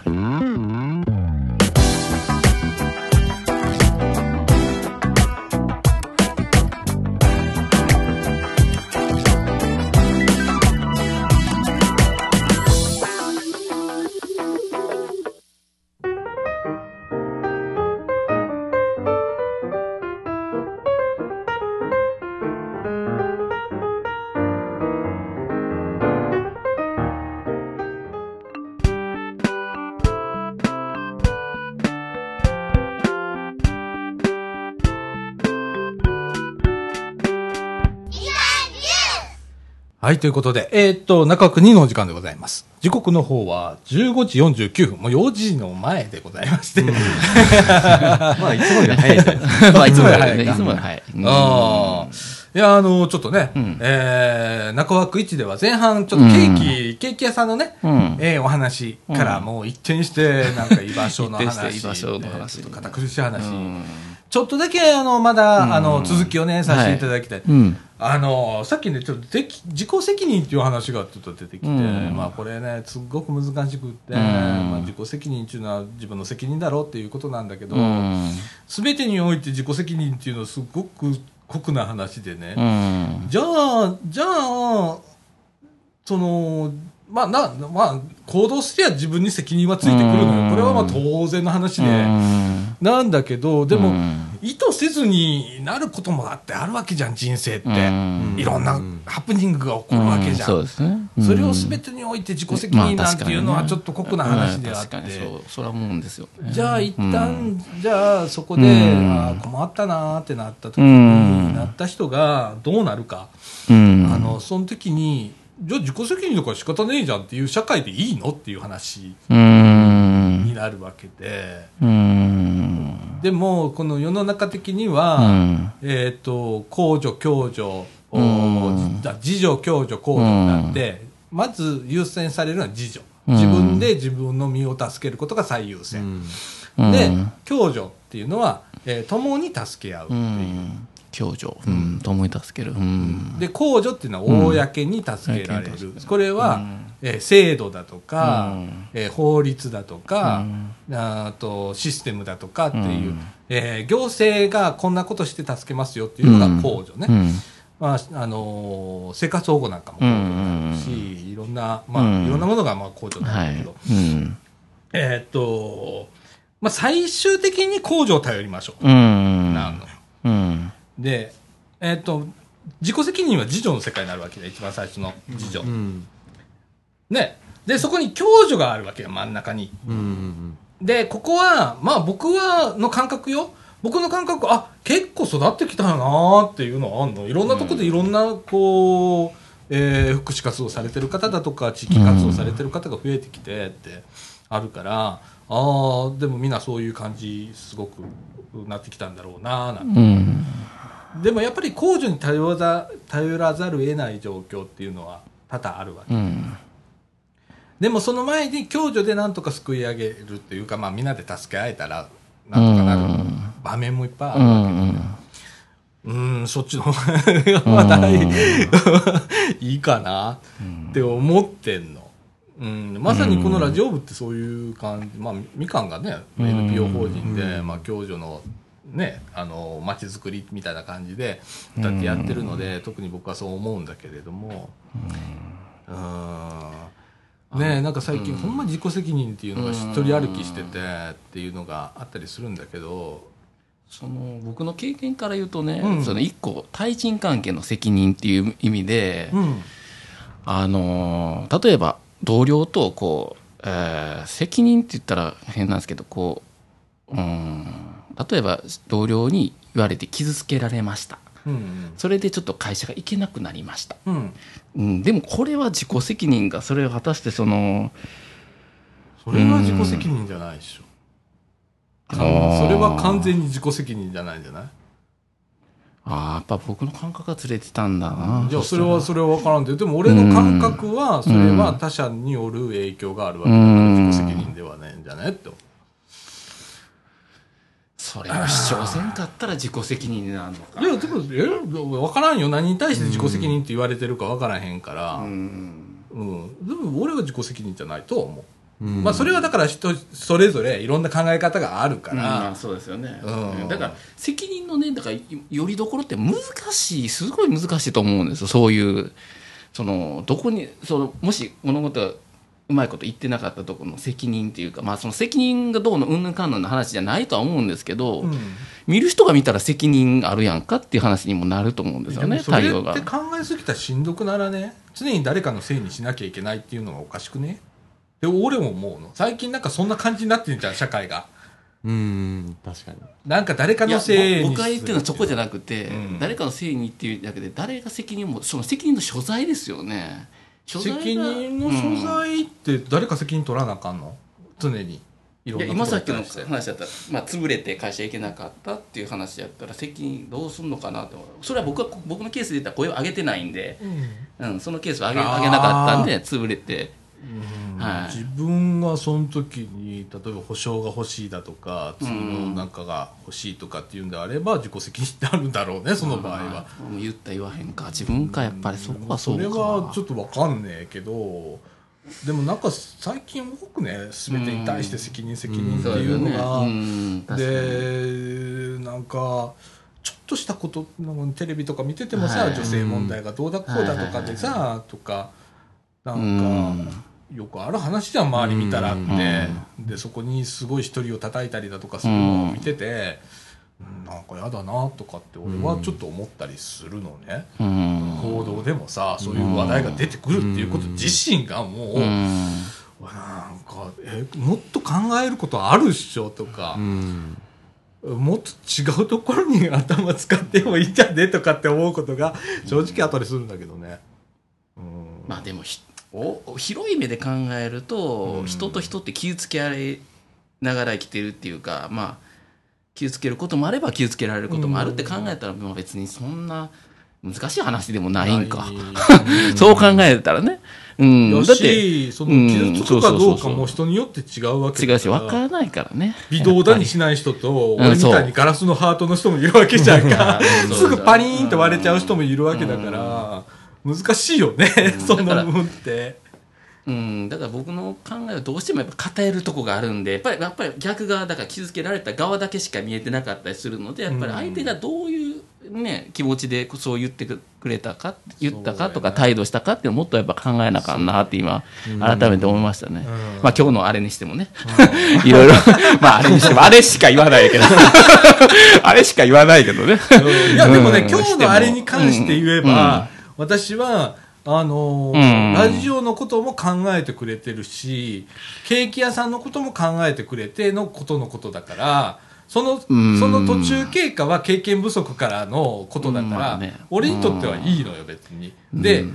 はい、ということで、えーっと、中枠2のお時間でございます。時刻の方は15時49分、もう4時の前でございまして。[laughs] まあいつもより早いすか [laughs] まあ、いつもより早いかいつもより早い。うんあーいや、あの、ちょっとね、うん。えー、中枠1では前半、ちょっとケーキ、ケーキ屋さんのね、うん。ええお話からもう一転して、なんか居場所の [laughs] 一話、居場所の話えーちょっと堅苦しい話、うん。ちょっとだけ、あの、まだ、うん。あの、続きをね、させていただきたい。うん。あの、さっきね、ちょっとでき自己責任っていう話がちょっと出てきて、うん。まあこれね、すっごく難しくって、うん。まあ自己責任っていうのは自分の責任だろうっていうことなんだけど、うん。すべてにおいて自己責任っていうのはすごく酷な話でね、うん。じゃあ、じゃあ、その、まあ、な、まあ、行動すりゃ自分に責任はついてくるのうんよ。これはまあ当然の話で。うんなんだけど、でも、うん意図せずになることもだってあるわけじゃん、人生って。うんいろんなハプニングが起こるわけじゃん。そうですね。それをす全てにおいて自己責任なんていうのはちょっと酷な話であって。そう。それは思うんですよね。じゃあ一旦、うんじゃあそこで、うんあー困ったなーってなった時に、うんなった人がどうなるか。うん。あの、その時に、じゃあ自己責任とか仕方ねえじゃんっていう社会でいいのっていう話うん。になるわけで、うん。でも、この世の中的には、うんえっ、と、公助、共助、自助、共助、公助になって、まず優先されるのは自助。うん自分で自分の身を助けることが最優先。うんで、共助っていうのは、えー共に助け合うってういう。ん。共助。うん。共に助ける。うん。で公助っていうのは公に助けられる、うんこれは、うんえー制度だとか、うんえー法律だとか、うんあとシステムだとかっていう、うんえー行政がこんなことして助けますよっていうのが公助ね、うん。まああのー生活保護なんかも公助になるし、いろんな、まあうんいろんなものがまあ公助なんはいだけど、。うん。えーっと、まあ、最終的に公助を頼りましょう、うん。なのようん。で、えーっと自己責任は自助の世界になるわけだ一番最初の自助、うんね。で、そこに共助があるわけよ、真ん中に。うんうんで、ここは、まあ僕は、の感覚よ。僕の感覚、あ、結構育ってきたよなーっていうのはあんの。いろんなとこでいろんな、こう、えー福祉活動されてる方だとか、地域活動されてる方が増えてきてってあるから、ああ、でもみんなそういう感じ、すごくなってきたんだろうなーなんてうん。でもやっぱり控除に頼らざ頼らざるを得ない状況っていうのは多々あるわけ。うん。でもその前に共助でなんとか救い上げるっていうか、まあみんなで助け合えたら、なんとかなる場面もいっぱいあうるわけ。ん。うん、そっちの方がまだいいいいかなって思ってんの。うん、まさにこのラジオ部ってそういう感じ、まあ、みかんがね、うん NPO 法人で、うんまあ、共助のね、あの、街づくりみたいな感じで、だってやってるので、特に僕はそう思うんだけれども、うん。ねなんか最近、ほんま自己責任っていうのが一人歩きしててっていうのがあったりするんだけど、その僕の経験から言うとね、うん。その一個対人関係の責任っていう意味で、うん。あのー例えば同僚とこう、えー責任って言ったら変なんですけどこううん例えば同僚に言われて傷つけられました。うん。それでちょっと会社が行けなくなりました、うん。うん、でもこれは自己責任がそれを果たしてそのそれは自己責任じゃないでしょ。かん。それは完全に自己責任じゃないんじゃない？ああやっぱ僕の感覚がずれてたんだなじゃあそれはそれは分からんででも俺の感覚はそれは他者による影響があるわけだからうん。自己責任ではないんじゃないって思うそれを主張せんかったら自己責任になるのか。いやでもえ分からんよ。何に対して自己責任って言われてるか分からへんから。うん。うん、でも俺は自己責任じゃないと思う、うん。まあそれはだから人それぞれいろんな考え方があるかまらあ、そうですよね、うん。だから責任のねだからよりどころって難しいすごい難しいと思うんですよ。そういうそのどこにそのもし物事がうまいこと言ってなかったところの責任っていうか、まあ、その責任がどうのうんぬんかんぬんの話じゃないとは思うんですけど、うん。見る人が見たら責任あるやんかっていう話にもなると思うんですよね対応がって。考えすぎたらしんどくならね？常に誰かのせいにしなきゃいけないっていうのがおかしくね？で俺も思うの。最近なんかそんな感じになってんじゃん社会が。うん確かに。なんか誰かのせいに僕が言ってるのはそこじゃなくて、うん。誰かのせいにっていうだけで誰が責任をもその責任の所在ですよね責任の所在って誰か責任取らなあかんの？常に。いろんいや今さっきの話だったら、まあ、潰れて会社行けなかったっていう話やったら責任どうすんのかなとそれは僕は僕のケースで言ったら声を上げてないんで、うん、そのケースを上げ上げなかったんで潰れて、はい。自分がその時に例えば保証が欲しいだとか次のなんかが欲しいとかっていうんであれば自己責任になるんだろうねその場合は。もう言った言わへんか。自分かやっぱりそこはそうか。それはちょっとわかんねえけどでもなんか最近多くね全てに対して責任責任っていうのが、うん。でなんかちょっとしたことテレビとか見ててもさ、はい。女性問題がどうだこうだとかでさ、とかなんか、よくある話じゃん周り見たらって、でそこにすごい一人を叩いたりだとかするのを見てて、うんなんかやだなとかって俺はちょっと思ったりするのね。うん。報道でもさそういう話題が出てくるっていうこと自身がもう、うん。なんかえもっと考えることあるっしょとかう、ん。もっと違うところに頭使ってもいいんじゃねとかって思うことが正直あったりするんだけどね。うん。まあでもひお広い目で考えると、人と人って気をつけられながら生きてるっていうかまあ気をつけることもあれば気をつけられることもあるって考えたら、まあ別にそんな難しい話でもないんか。[laughs] そう考えたらね。うん。だだって、し、その傷つくかどうかも人によって違うわけ違うし、だからわからないからね。微動だにしない人と、うん俺みたいにガラスのハートの人もいるわけじゃんか。[laughs] うん。すぐパリーンと割れちゃう人もいるわけだから、難しいよね、[laughs] その部分って。うん、だから僕の考えはどうしてもやっぱ偏るとこがあるんでやっぱりやっぱり逆側だから傷つけられた側だけしか見えてなかったりするのでやっぱり相手がどういう、ね、気持ちでそう言ってくれたか言ったかとか態度したかっていうのをもっとやっぱ考えなあかんなって今改めて思いましたね、まあ今日のあれにしてもね。[laughs] いろいろ。まああれにしてもあれしか言わないけど。[laughs] あれしか言わないけどね。いや、でもね、うん。今日のあれに関して言えば、私は、あのーうん。ラジオのことも考えてくれてるし、ケーキ屋さんのことも考えてくれてのことのことだから、その、そん。の途中経過は経験不足からのことだから、うん。まあね。俺にとってはいいのよ、別に。で、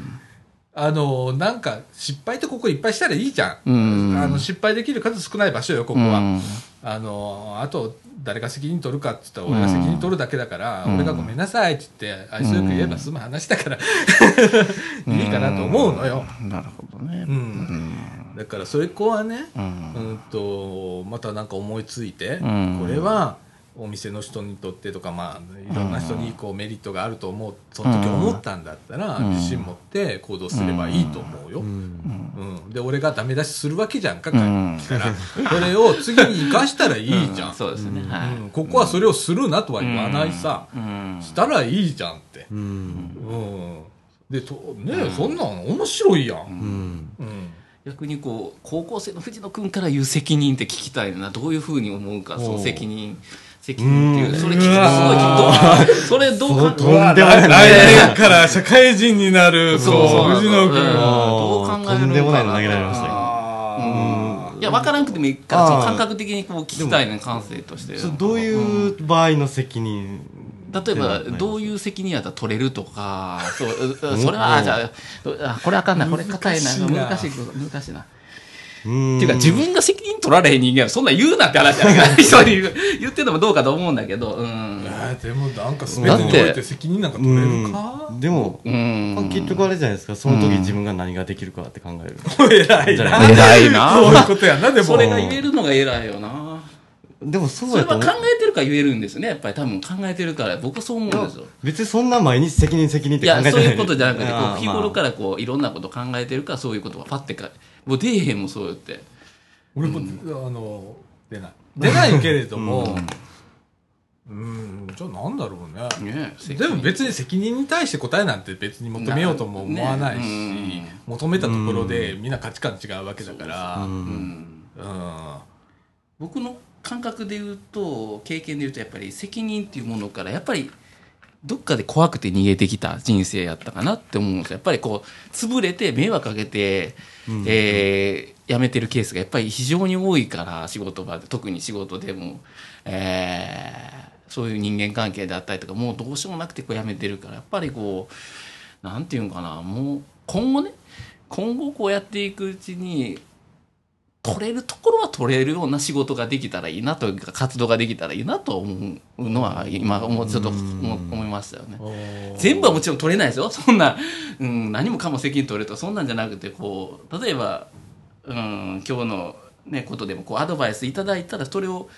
あのーなんか、失敗ってここいっぱいしたらいいじゃん。うん。あの、失敗できる数少ない場所よ、ここは。うん。あのあと誰が責任取るかって言ったら俺が責任取るだけだから、うん。俺がごめんなさいって言って愛想よく言えば済む話だから、[laughs] いいかなと思うのよ、なるほどね。うん。だからそれ子はね、ううんん、とまたなんか思いついて、うん。これはお店の人にとってとか、まあ、いろんな人にこうメリットがあると思うその時思ったんだったら、うん。自信持って行動すればいいと思うよ、ううん。んで俺がダメ出しするわけじゃんか、うん。帰ってきたら。それを次に生かしたらいいじゃん、そうですね、ここはそれをするなとは言わないさ、うん。したらいいじゃんって、うん。うん、でとねそんなん面白いやん、うん。うん。逆にこう高校生の藤野君から言う責任って聞きたいな。どういうふうに思うかその責任責任っていううん。それ聞くすごいどうそれどうかとんでもない来年から社会人になるそうそう藤野君うんどう考えるのかなとんでもないの投げられましたよいや分からなくてもいいからその感覚的にこう聞きたいね感性としてどういう場合の責任例えばどういう責任やったら取れるとかそううそれはあじゃああこれあかんなこれ硬いな難しいな難しい難しいなうんっていうか自分が責任取られへん人間はそんなん言うなって話やから人に言ってんのもどうかと思うんだけどうん。えーでもなんか全てにおいて責任なんか取れるか？でもうん。結局あれじゃないですか。その時自分が何ができるかって考える。偉いな。偉いな。そういうことやなでも。それが言えるのが偉いよな。でもそうそれは考えてるから言えるんですねやっぱり。多分考えてるから僕はそう思うんですよ。別にそんな毎日責任責任っいて考えてない。やそういうことじゃなくてこう日頃らからこういろんなこと考えてるからそういうことがパッてかもう出えへんもんそうやって。俺も、あの [laughs] 出ない。出ない？けれどもうん。じゃあなんだろうね。ねでも別に責任に対して答えなんて別に求めようとも思わないし、ね求めたところでみんな価値観違うわけだから、ううん。うん。僕の感覚で言うと経験で言うとやっぱり責任っていうものからやっぱりどっかで怖くて逃げてきた人生やったかなって思うんですよ。やっぱりこう潰れて迷惑かけて、えー辞めてるケースがやっぱり非常に多いから仕事場で特に仕事でも、えーそういう人間関係であったりとかもうどうしようもなくてこう辞めてるからやっぱりこうなんていうんかなもう今後ね今後こうやっていくうちに取れるところは取れるような仕事ができたらいいなというか活動ができたらいいなと思うのは今もうちょっと思思いましたよね。全部はもちろん取れないですよ。[laughs] そんな、うん、何もかも責任取れるとかそんなんじゃなくてこう例えば、うん、今日の、ね、ことでもこうアドバイスいただいたらそれを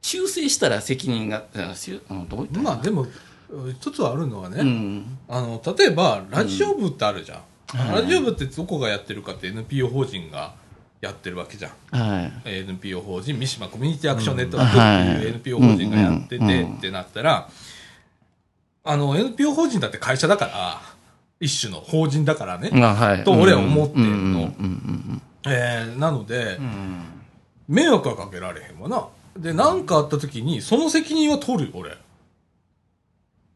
修正したら責任が、うんどういったまあでも一つあるのはね、うん。あの例えばラジオ部ってあるじゃん、ラジオ部ってどこがやってるかって NPO 法人がやってるわけじゃん。はい。えー NPO 法人三島コミュニティアクションネットワークっていう NPO 法人がやっててってなったらあの NPO 法人だって会社だから一種の法人だからね、あはい。と俺は思ってんの。えーなので迷惑はかけられへんわな。で何かあった時にその責任は取るよ俺。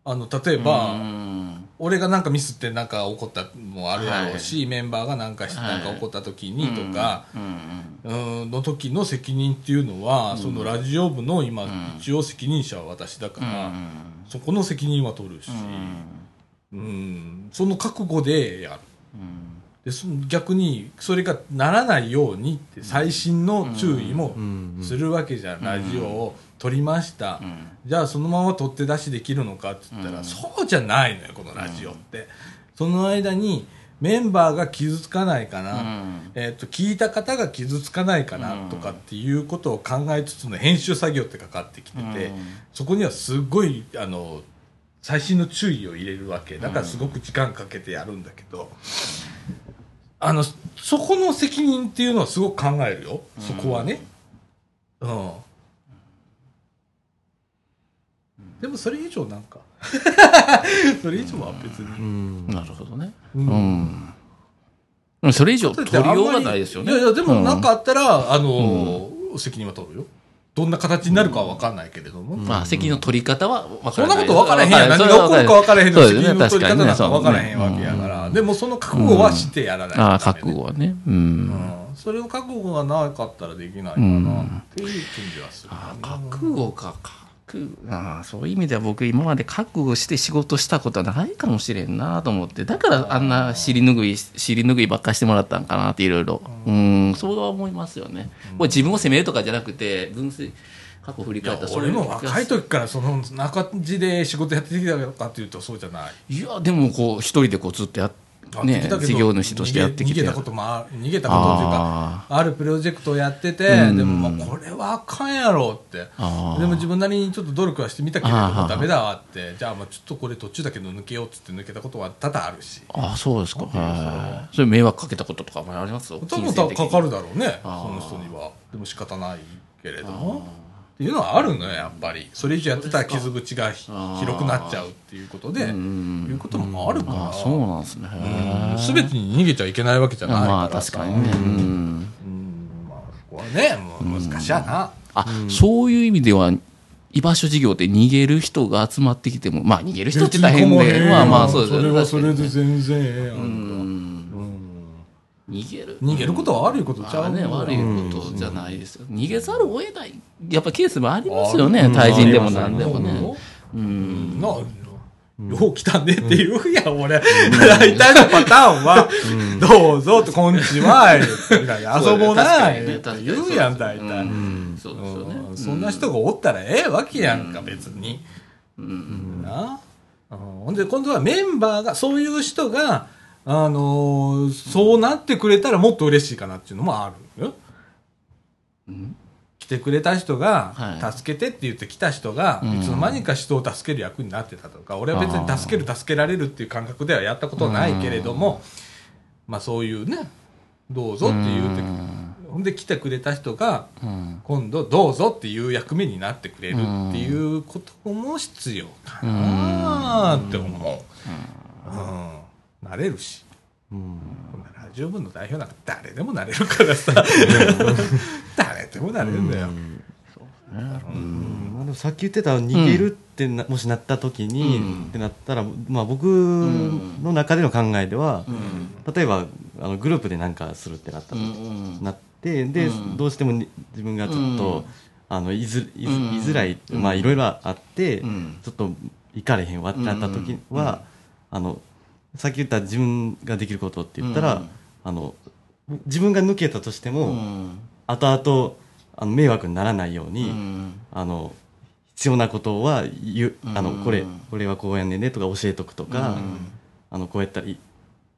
あの例えば、うん俺がなんかミスってなんか起こったのもあるやろうし、メンバーがなんかなんか起こった時にとか、うんうんうんの時の責任っていうのは、そのラジオ部の今、一応責任者は私だから、そこの責任は取るし、うんその覚悟でやる。でその逆にそれがならないようにって細心の注意もんするわけじゃん、ラジオを撮りました、ん。じゃあそのまま取って出しできるのかって言ったら、そうじゃないのよこのラジオって、その間にメンバーが傷つかないかな、うん。えー、と聞いた方が傷つかないかなとかっていうことを考えつつの編集作業ってかかってきてて、うん。そこにはすごいあの細心の注意を入れるわけ。だからすごく時間かけてやるんだけど、あのそこの責任っていうのはすごく考えるよ、そこはね。うんでもそれ以上なんか。[laughs] それ以上は別に、うん。なるほどね。ううん。ん。それ以上取りようがないですよね。いやいやでもうん。なんかあったら、あの責任は取るよ。どんな形になるかは分かんないけれども、まあ、責任の取り方は分かそんらな。ないこと分からへんやん。何が起こるか分からへんの責任の取り方なんか分からへんわけやから、でもその覚悟はしてやらないとダメああ、覚悟はね。う。うん。んそれを覚悟がなかったらできないかなっていう気じはする、ああ覚悟か。覚ああそういう意味では僕今まで覚悟して仕事したことはないかもしれんなと思って。だからあんな尻拭い尻拭いばっかしてもらったんかなっていろいろうんそうは思いますよね、これ自分を責めるとかじゃなくて分析過去振り返ったら俺も若い時からその中地で仕事やってきたかっていうとそうじゃない。いやでもこう一人でこうずっとやっやってね事業主としてやってきて。逃げ逃げたこともあ逃げたことっていうかあるプロジェクトをやってて、うん。でもまあこれはあかんやろって。でも自分なりにちょっと努力はしてみたけれどもダメだわって。じゃあまあちょっとこれ途中だけど抜けようっつって抜けたことは多々あるし。ああそうですか。はいそれ迷惑かけたこととかもあります？よ多分かかるだろうねその人には。でも仕方ないけれどもっていうのはあるのよやっぱり。それ以上やってたら傷口が広くなっちゃうっていうことでんいうこともあるから。そうなんですね。へえすべてに逃げちゃいけないわけじゃないから。まあ確かにね。うん。うん。まあそこはねもう難しいやな、あ、そういう意味では居場所事業って逃げる人が集まってきてもまあ逃げる人って大変で。まあまあそうですそれはそれで全然ええやん逃げる。逃げることは悪いことちゃう？あね、悪いいことじゃないですよ、逃げざるを得ない。やっぱケースもありますよね対人でも何でもね。うん。なあよう来たねって言うやん、俺。大体のパターンは、どうぞって、こん。にちは、みたいな遊ぼうな、ねって言うやん、大体。うん。そうですよねうん。そん。な人がおったらええわけやん。か、別に。なうん。ほん。で、今度はメンバーが、そういう人が、あのーそうなってくれたらもっと嬉しいかなっていうのもあるよ。来てくれた人が、はい。助けてって言って来た人が、うん。いつの間にか人を助ける役になってたとか、俺は別に助ける、助けられるっていう感覚ではやったことはないけれども、まあそういうね、どうぞって言うて、ほんで来てくれた人が、うん。今度どうぞっていう役目になってくれるっていうことも必要かなって思う。うんなれるし。うん。こんなラジオ部の代表なんか誰でもなれるからさ。[laughs] 誰でもなれるんだよ。うん。さっき言ってた逃げるってな、もしなった時に、うん。ってなったら、まあ、僕の中での考えでは、例えばあのグループで何かするってなったう時、ん。なってで、うん。どうしてもに自分がちょっと、うん。あのいずいづらい、うん。まあいろいろあって、うん。ちょっと行かれへんわってなった時は、あのさっき言った自分ができることって言ったら、うん。あの自分が抜けたとしても、うん。後々あの迷惑にならないように、うん。あの必要なことは言うあのうんこれこれはこうやんねんねとか教えとくとか、あのこうやったらいっ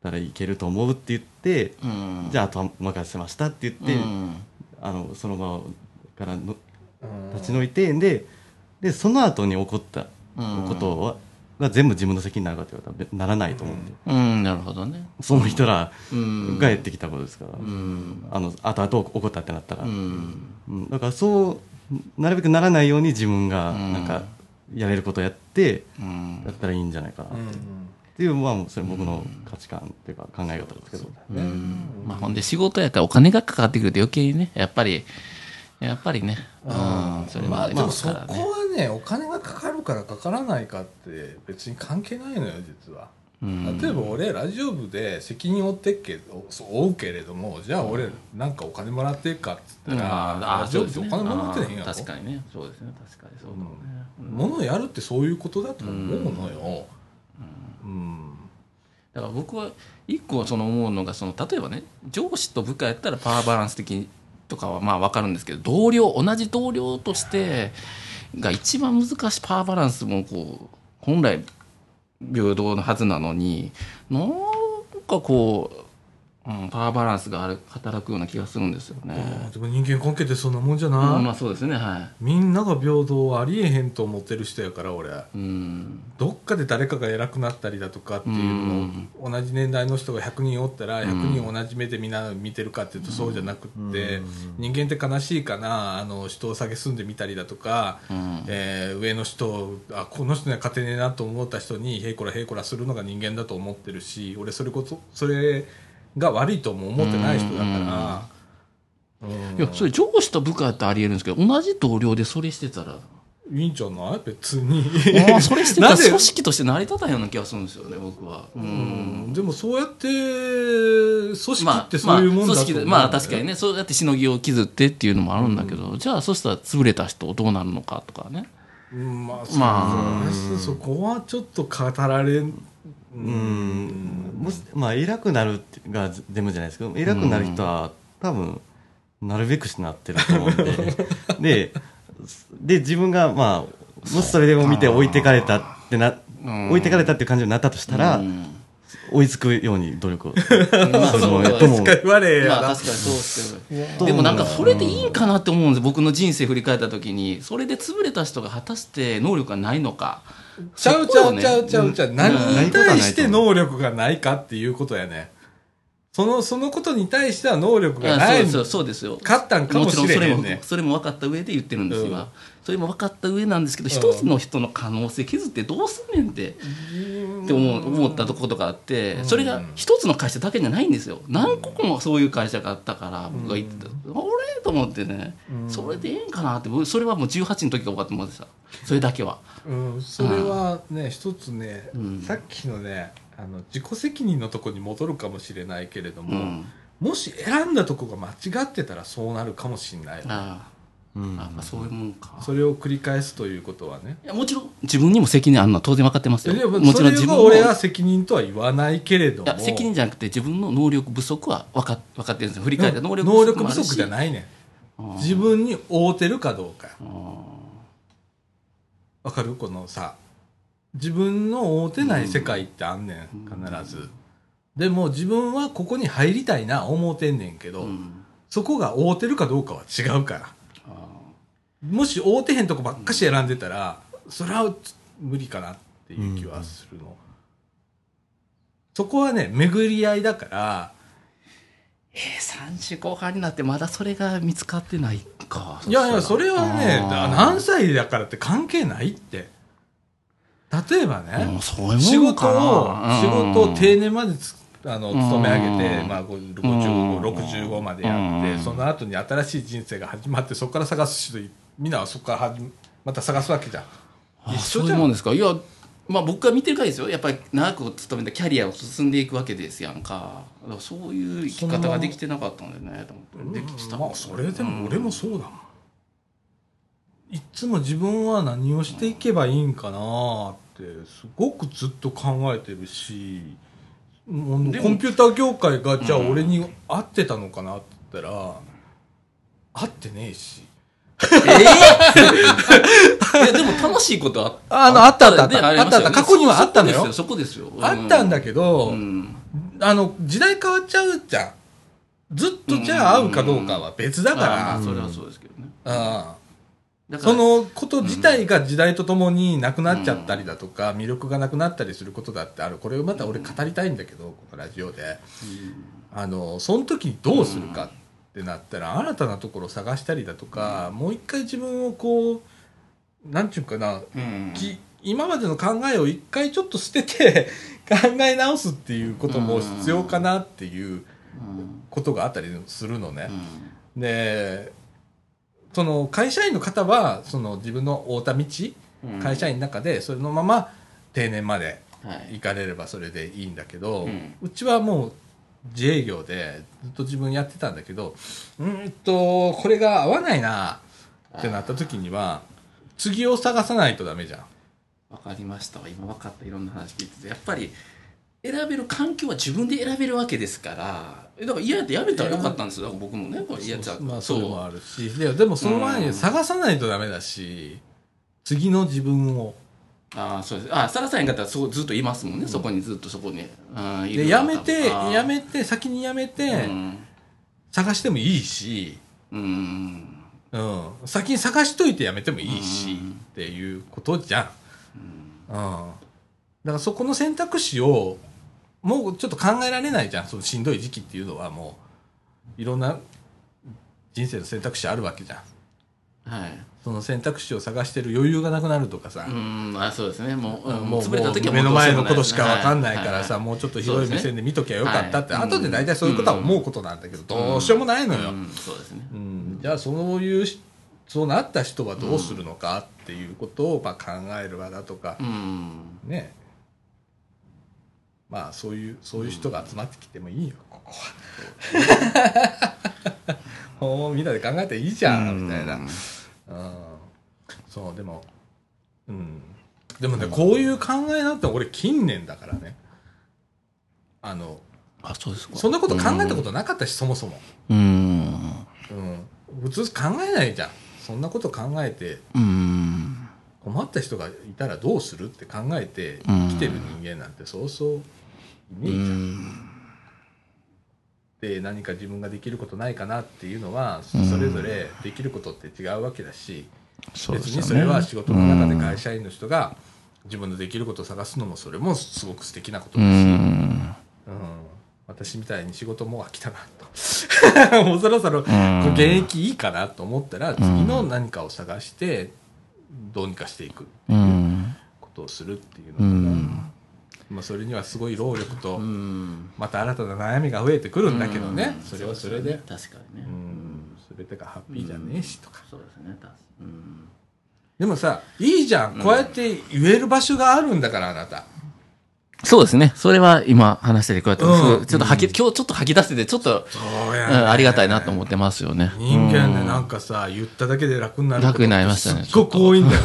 たらいけると思うって言って、うん。じゃああとはお任せしましたって言って、うん。あのその場からの立ち退いてででその後に起こったうん。ことは、が全部自分の責任になるかって言われたらならないと思うんで、うんなるほどね。その人らうん。がやってきたことですから、うん。あの後々起こったってなったら、うん。うん。だからそうなるべくならないように自分がうん。なんかやれることやってうん。やったらいいんじゃないかな。って,、うん。っていうまあそれ僕の価値観っていうか考え方ですけど、うん。まあ、ほんで仕事やからお金がかかってくると余計にねやっぱりやっぱりね。うん。それまもあでもそこはねお金がかかるからかからないかって別に関係ないのよ実は。うん。例えば俺ラジオ部で責任負ってっけどそう負うけれどもじゃあ俺なんかお金もらってっかっつったら、あラジオ部でお金もらってへんやろ？確かにね。そうですね。確かにそうだもん。ね、ものをやるってそういうことだと思うのよ。うん。だから僕は一個その思うのがその例えばね上司と部下やったらパワーバランス的とかはまあ分かるんですけど同僚同じ同僚としてが一番難しいパワーバランスもこう本来平等のはずなのになんかこう、うん、パワーバランスがある働くような気がするんですよね。でも人間関係ってそんなもんじゃな、うんまあそうですねはみんなが平等はありえへんと思ってる人やから俺。い。うん。どっかで誰かが偉くなったりだとかっていうのを、同じ年代の人が100人おったら100人同じ目でみんな見てるかっていうとそうじゃなくって、人間って悲しいかなあの人を下げすんでみたりだとか、うん。えー上の人をあこの人には勝てねえなと思った人にへいこらへいこらするのが人間だと思ってるし俺それこそそれが悪いとも思ってない人だから。うん。いやそれ上司と部下やったらありえるんですけど同じ同僚でそれしてたら。いいんじゃない？別に。ああそれしてたら組織として成り立たんような気がするんですよね僕は。ううん。んでもそうやって組織まあってそういうもんだと思う、まあ、組織でまあ確かにね。そうやってしのぎを削ってっていうのもあるんだけど、じゃあそしたら潰れた人どうなるのかとかね。うんまあ、まあ、そこはちょっと語られんううん。もしまあ偉くなるってが全部じゃないですけど偉くなる人は多分なるべくしてなってると思うんで。[laughs] でで自分がまあもしそれでも見て置いてかれたってなう。ん。置いてかれたっていう感じになったとしたら、うん。追いつくように努力を。[laughs] まあそう。と思う。確かにそうですけどでもなんかそれでいいんかなって思うんです僕の人生振り返った時に。それで潰れた人が果たして能力がないのかちゃうちゃうちゃうちゃうちゃう、何うん。に対して能力がないかっていうことやね。そのそのことに対しては能力がない。そうですよ。勝ったんかもしれちろんそれもそれも分かった上で言ってるんです、うん。今それも分かった上なんですけど一つの人の可能性削ってどうすんねんってって思う思ったとことがあってそれが一つの会社だけじゃないんですよ。何個もそういう会社があったから僕が言ってた「俺?」と思ってね。それでええんかなって。僕それはもう18の時が分かって思ってたそれだけは。うん、それはね一つね、うん。さっきのねあの自己責任のとこに戻るかもしれないけれども、うん。もし選んだとこが間違ってたらそうなるかもしれないあうんあやっぱそういうもんか。それを繰り返すということはね。いやもちろん自分にも責任あるのは当然分かってますよ。でももちろん自分もが俺は責任とは言わないけれどいもや責任じゃなくて自分の能力不足は分か分かってるんですよ。振り返った能力能力不もあるし。足じゃないね自分に合うてるかどうか。あわかる？このさ自分の合うてない世界ってあんねん必ず。でも自分はここに入りたいな思うてんねんけど、ーうん。そこが合うてるかどうかは違うから。あもし合うてへんとこばっかし選んでたら、それは無理かなっていう気はするの、そこはね巡り合いだからーえー、30後半になってまだそれが見つかってないか。いやいやそれはね何歳だからって関係ないって。例えばね、うういう仕事をな仕事を定年までつあの勤め上げて、うんまあ、55、うん。65までやって、うん。その後に新しい人生が始まってそこから探す人みんなはそこからまた探すわけじゃん。あ一緒じゃん。そういうもんですか？いやまあ僕が見てる限りですよ。やっぱり長く勤めたキャリアを進んでいくわけですやんか。そういう生き方ができてなかったんだよねと思って。できてたまあそれでも俺もそうだもん、いっつも自分は何をしていけばいいんかなってすごくずっと考えてるしコンピューター業界がじゃあ俺に合ってたのかなって言ったら会ってねえし。[laughs] いや、でも楽しいことはあのあったあったあったあったあった過去にはあったのよそこですよ。あったんだけど、うん。あの、時代変わっちゃうじゃん。ずっとじゃあ会うかどうかは別だから、あーそれはそうですけどね。あだからそのこと自体が時代とともになくなっちゃったりだとか、魅力がなくなったりすることだってある。これをまた俺語りたいんだけど、このラジオで。あの、その時にどうするかってなったら、新たなところを探したりだとか、もう一回自分をこう、なんちゅうかな、うん。き今までの考えを一回ちょっと捨てて [laughs] 考え直すっていうことも必要かなっていうことがあったりするのね。でその会社員の方はその自分の太田道、うん。会社員の中でそれのまま定年まではい。行かれればそれでいいんだけど、ううんちはもう自営業でずっと自分やってたんだけどうーんとこれが合わないなってなった時には次を探さないとダメじゃん。わかりましたわ。今分かった。いろんな話聞いてて。やっぱり選べる環境は自分で選べるわけですからえだから嫌やってやめたらよかったんですよ。だから僕もねこれ嫌やったらまあそれもあるし。ででもその前に探さないとダメだし、次の自分をああそうです。あ探さへんかったらそうずっといますもんね、そこにずっとそこに。でやめてやめて先にやめて、うん。探してもいいし、うん。うん、先に探しといてやめてもいいし、うん。っていうことじゃん、うん、だからそこの選択肢をもうちょっと考えられないじゃん。そのしんどい時期っていうのはもういろんな人生の選択肢あるわけじゃん。はいその選択肢を探してる余裕がなくなるとかさ、うんあそうですね。もう、うんもう潰れた時は目の前のことしかわ分かんないからさ、もうちょっと広い目線で見ときゃよかったって、はい後で大体そういうことは思うことなんだけど、どうしようもないのよ、うんそうですね。うん。じゃあそういうしそうなった人はどうするのかっていうことをまあ考える場だとかう、ん。ね。まあそういうそういう人が集まってきてもいいよここは。[laughs] もうみんなで考えていいじゃん。みたいな。うん。そうでもうん。でもねこういう考えなんて俺近年だからね。あのあそうですか。そんなこと考えたことなかったし、そもそも、うん。うん、普通考えないじゃん。そんなこと考えてうん。困った人がいたらどうするって考えてうん生きてる人間なんてそうそういねえじゃん、で何か自分ができることないかなっていうのはそうん。れぞれできることって違うわけだし、別にそれは仕事の中で会社員の人が自分のできることを探すのもそれもすごく素敵なことうだし、うん。ん。私みたいに仕事もう飽きたなと。[laughs] もうそろそろん。現役いいかなと思ったら次の何かを探してどうにかしていくうん。ことをするっていうのうかな、んまあ、それにはすごい労力とうん。また新たな悩みが増えてくるんだけどね、うん。それはそれで。確かにね。うん。全てがハッピーじゃねえしとか、そうですね確かうん。でもさいいじゃん、こうやって言える場所があるんだからあなた。そうですね。それは今話しててこうやって、うん。ちょっと吐き、今日ちょっと吐き出せて、ちょっと、そううん、ありがたいなと思ってますよね。人間ね、うん。なんかさ言っただけで楽になる楽になりましたねすっごく多いんだよ、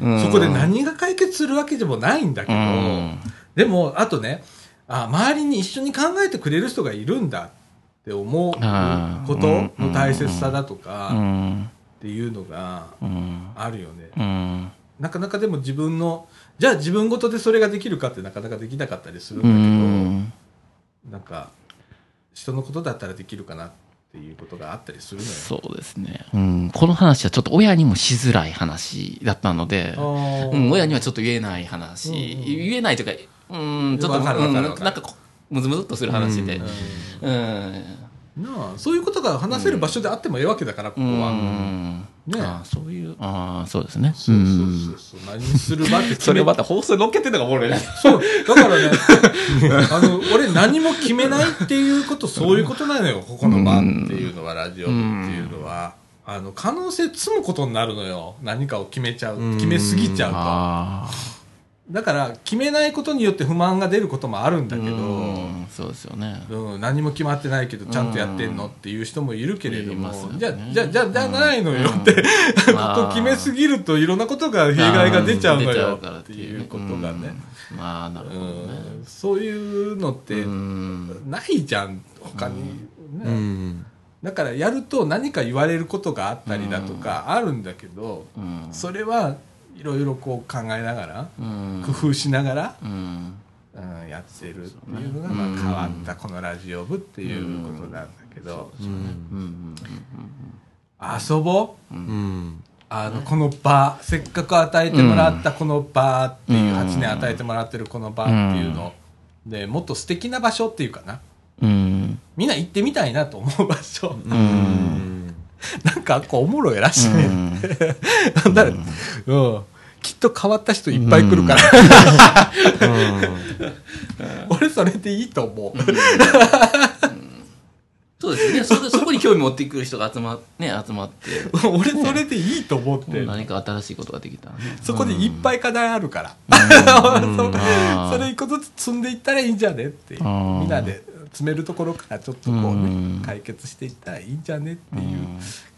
うん。そこで何が解決するわけでもないんだけど、うんでもあとねあ周りに一緒に考えてくれる人がいるんだって思うことの大切さだとうかん。っていうのがうん。あるよね、うん。なかなかでも自分のじゃあ自分ごとでそれができるかってなかなかできなかったりするんうだけど、ん。なんか人のことだったらできるかなっていうことがあったりするのよ。そうですね。うん。この話はちょっと親にもしづらい話だったので、うん、親にはちょっと言えない話、うんうん言えないというか、うん、ちょっと、わかるわかる。なんかこう、むずむずっとする話で。うん。なあそういうことが話せる場所であってもええわけだから、ここは。うん。ねあそういう、ああ、そうですね。そうそうそう何する場ってそれまた放送に乗っけてるのがおもろいね。そう。だからね [laughs] あの俺何も決めないっていうことそういうことなのよここの場っていうのはラジオ部っていうのは。あの可能性積むことになるのよ。何かを決めちゃう決めすぎちゃうと。あだから決めないことによって不満が出ることもあるんだあ。けど、うんそうですよね。うん、何も決まってないけどちゃんとやってんのっていう人もいるけれども、ね。じゃあじゃあじゃあじゃあないのよって、[laughs] ここ決めすぎるといろんなことが弊害が出ちゃうのよっていうことがね、うん。まあ、なるほどね。うんそういうのってうん。ないじゃん他に、うね。ん。だからやると何か言われることがあったりだとかあるんだけど、うん。それはいろいろこう考えながら、うん。工夫しながら、うん。うん、やってるっていうのが、まあ、変わったこのラジオ部っていうことなんだけど、うん。うん。遊ぼううん。あのこの場せっかく与えてもらったこの場っていう、うん。8年与えてもらってるこの場っていうの、でもっと素敵な場所っていうかなうん。みん。な行ってみたいなと思う場所、うん [laughs] なんかこうおもろいらしいね、[laughs] だからうん。きっと変わった人いっぱい来るから、[laughs] 俺それでいいと思う、そうですね。そそこに興味持ってくる人が集ま,、ね、集まって。俺それでいいと思って、何か新しいことができたらね。そこでいっぱい課題あるから、それ一個ずつ積んでいったらいいんじゃねってみんなで詰めるところからちょっとこううん。ね解決していったらいいんじゃねっていう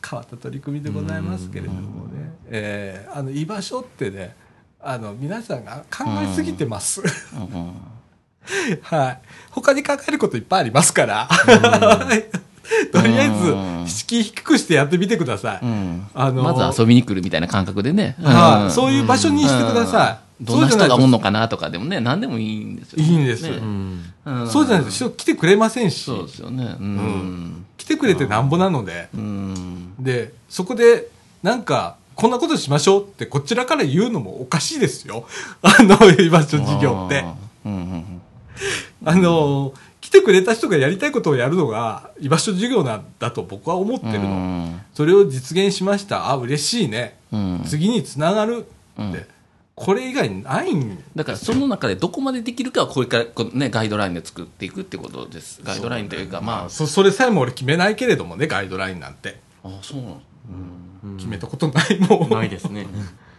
変わった取り組みでございますけれどもね、えーあの居場所ってねあの皆さんが考えすぎてます、うん。[laughs] はい。他に考えることいっぱいありますから。[laughs] とりあえうん。ず敷居低くしてやってみてください、うん。あのまず遊びに来るみたいな感覚でね、はい。そういいう場所にしてください、どんな人がおんののかなとかでもね何でもいいんですよ。いいんです。ね。うん。ん。そうじゃないと人来てくれませんし。そうですよね。うん。来てくれてなんぼなので、うん。でそこでなんかこんなことしましょうってこちらから言うのもおかしいですよ。[laughs] あの居場所事業って。あーうん。うん。あの来てくれた人がやりたいことをやるのが居場所事業なんだと僕は思ってるの、うん。それを実現しました。あ嬉しいね、うん。次につながるって、うんこれ以外ないんだ。からその中でどこまでできるかはこれからこの、ね、ガイドラインで作っていくってことです。ガイドラインというかまあ。そそれさえも俺決めないけれどもねガイドラインなんて。あそうなの？決めたことないもん。ないですね。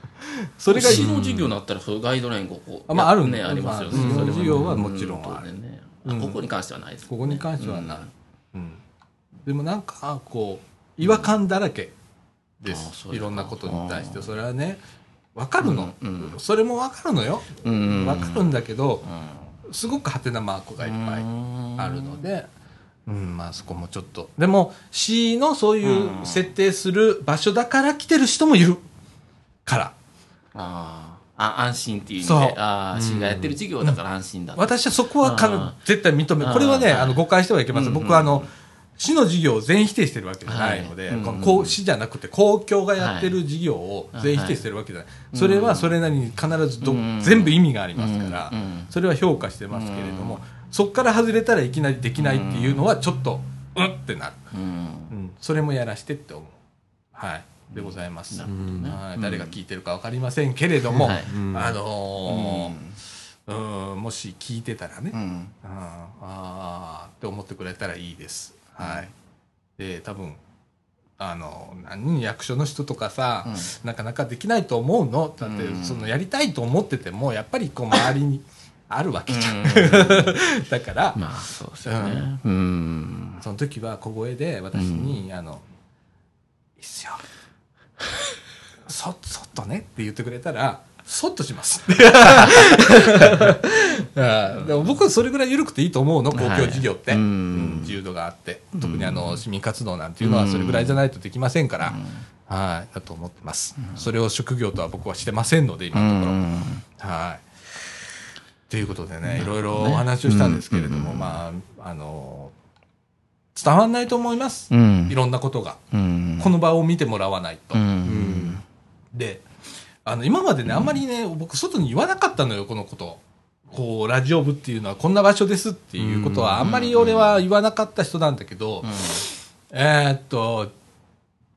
[laughs] それが指導授業になったらそういう。ガイドラインここあまああるねありますよね、まあ授業はもちろんある。ね。うん。あここに関してはないです、ね、ここに関してはない、うん。でもなんかこう違和感だらけであす、いろんなことに対して。それはね分かるの、うん。それも分かるのよ、うん。分かるんだけどうすごくハテナマークがいっぱいん。あるので、うんまあそこもちょっと。でも市のそういう設定する場所だから来てる人もいるから。あー。あ安心っていう意味で。ああ市がやってる授業だから安心だと。私はそこはか絶対認めこれはねはいあの誤解してはいけません、うん。うん。僕はあの市の事業を全否定してるわけじゃないので、はい。うんこの市じゃなくて公共がやってる事業を全否定してるわけじゃない、それはそれなりに必ずど、うん。全部意味がありますから、それは評価してますけれども、そこから外れたらいきなりできないっていうのはちょっとうんってなる、うん。うん、それもやらしてって思う。はい。でございます、はい。誰が聞いてるか分かりませんけれども、あのーうん。もし聞いてたらね、うん。あーあーって思ってくれたらいいです。はい。で、多分、あの、何役所の人とかさ、うんなかなかできないと思うの？だって、うんそのやりたいと思ってても、やっぱりこう周りにあるわけじゃん。[laughs] だから、まあそうですよねうんその時は小声で私に、あの、いいっすよ。そ、[laughs] そっとねって言ってくれたら、そっとします。[laughs] あでも僕はそれぐらい緩くていいと思うの、公共事業って。はいうんうん自由度があって。特にあの、市民活動なんていうのはそれぐらいじゃないとできませんから。はい、だと思ってます。それを職業とは僕はしてませんので、今のところ。はい。ということでね、いろいろお話をしたんですけれども、まあ、あの、伝わんないと思います。うんいろんなことが。うんこの場を見てもらわないと。うんで、あの、今までね、あんまりね、僕、外に言わなかったのよ、このこと。こう、ラジオ部っていうのはこんな場所ですっていうことは、あんまり俺は言わなかった人なんだけど、えーっと、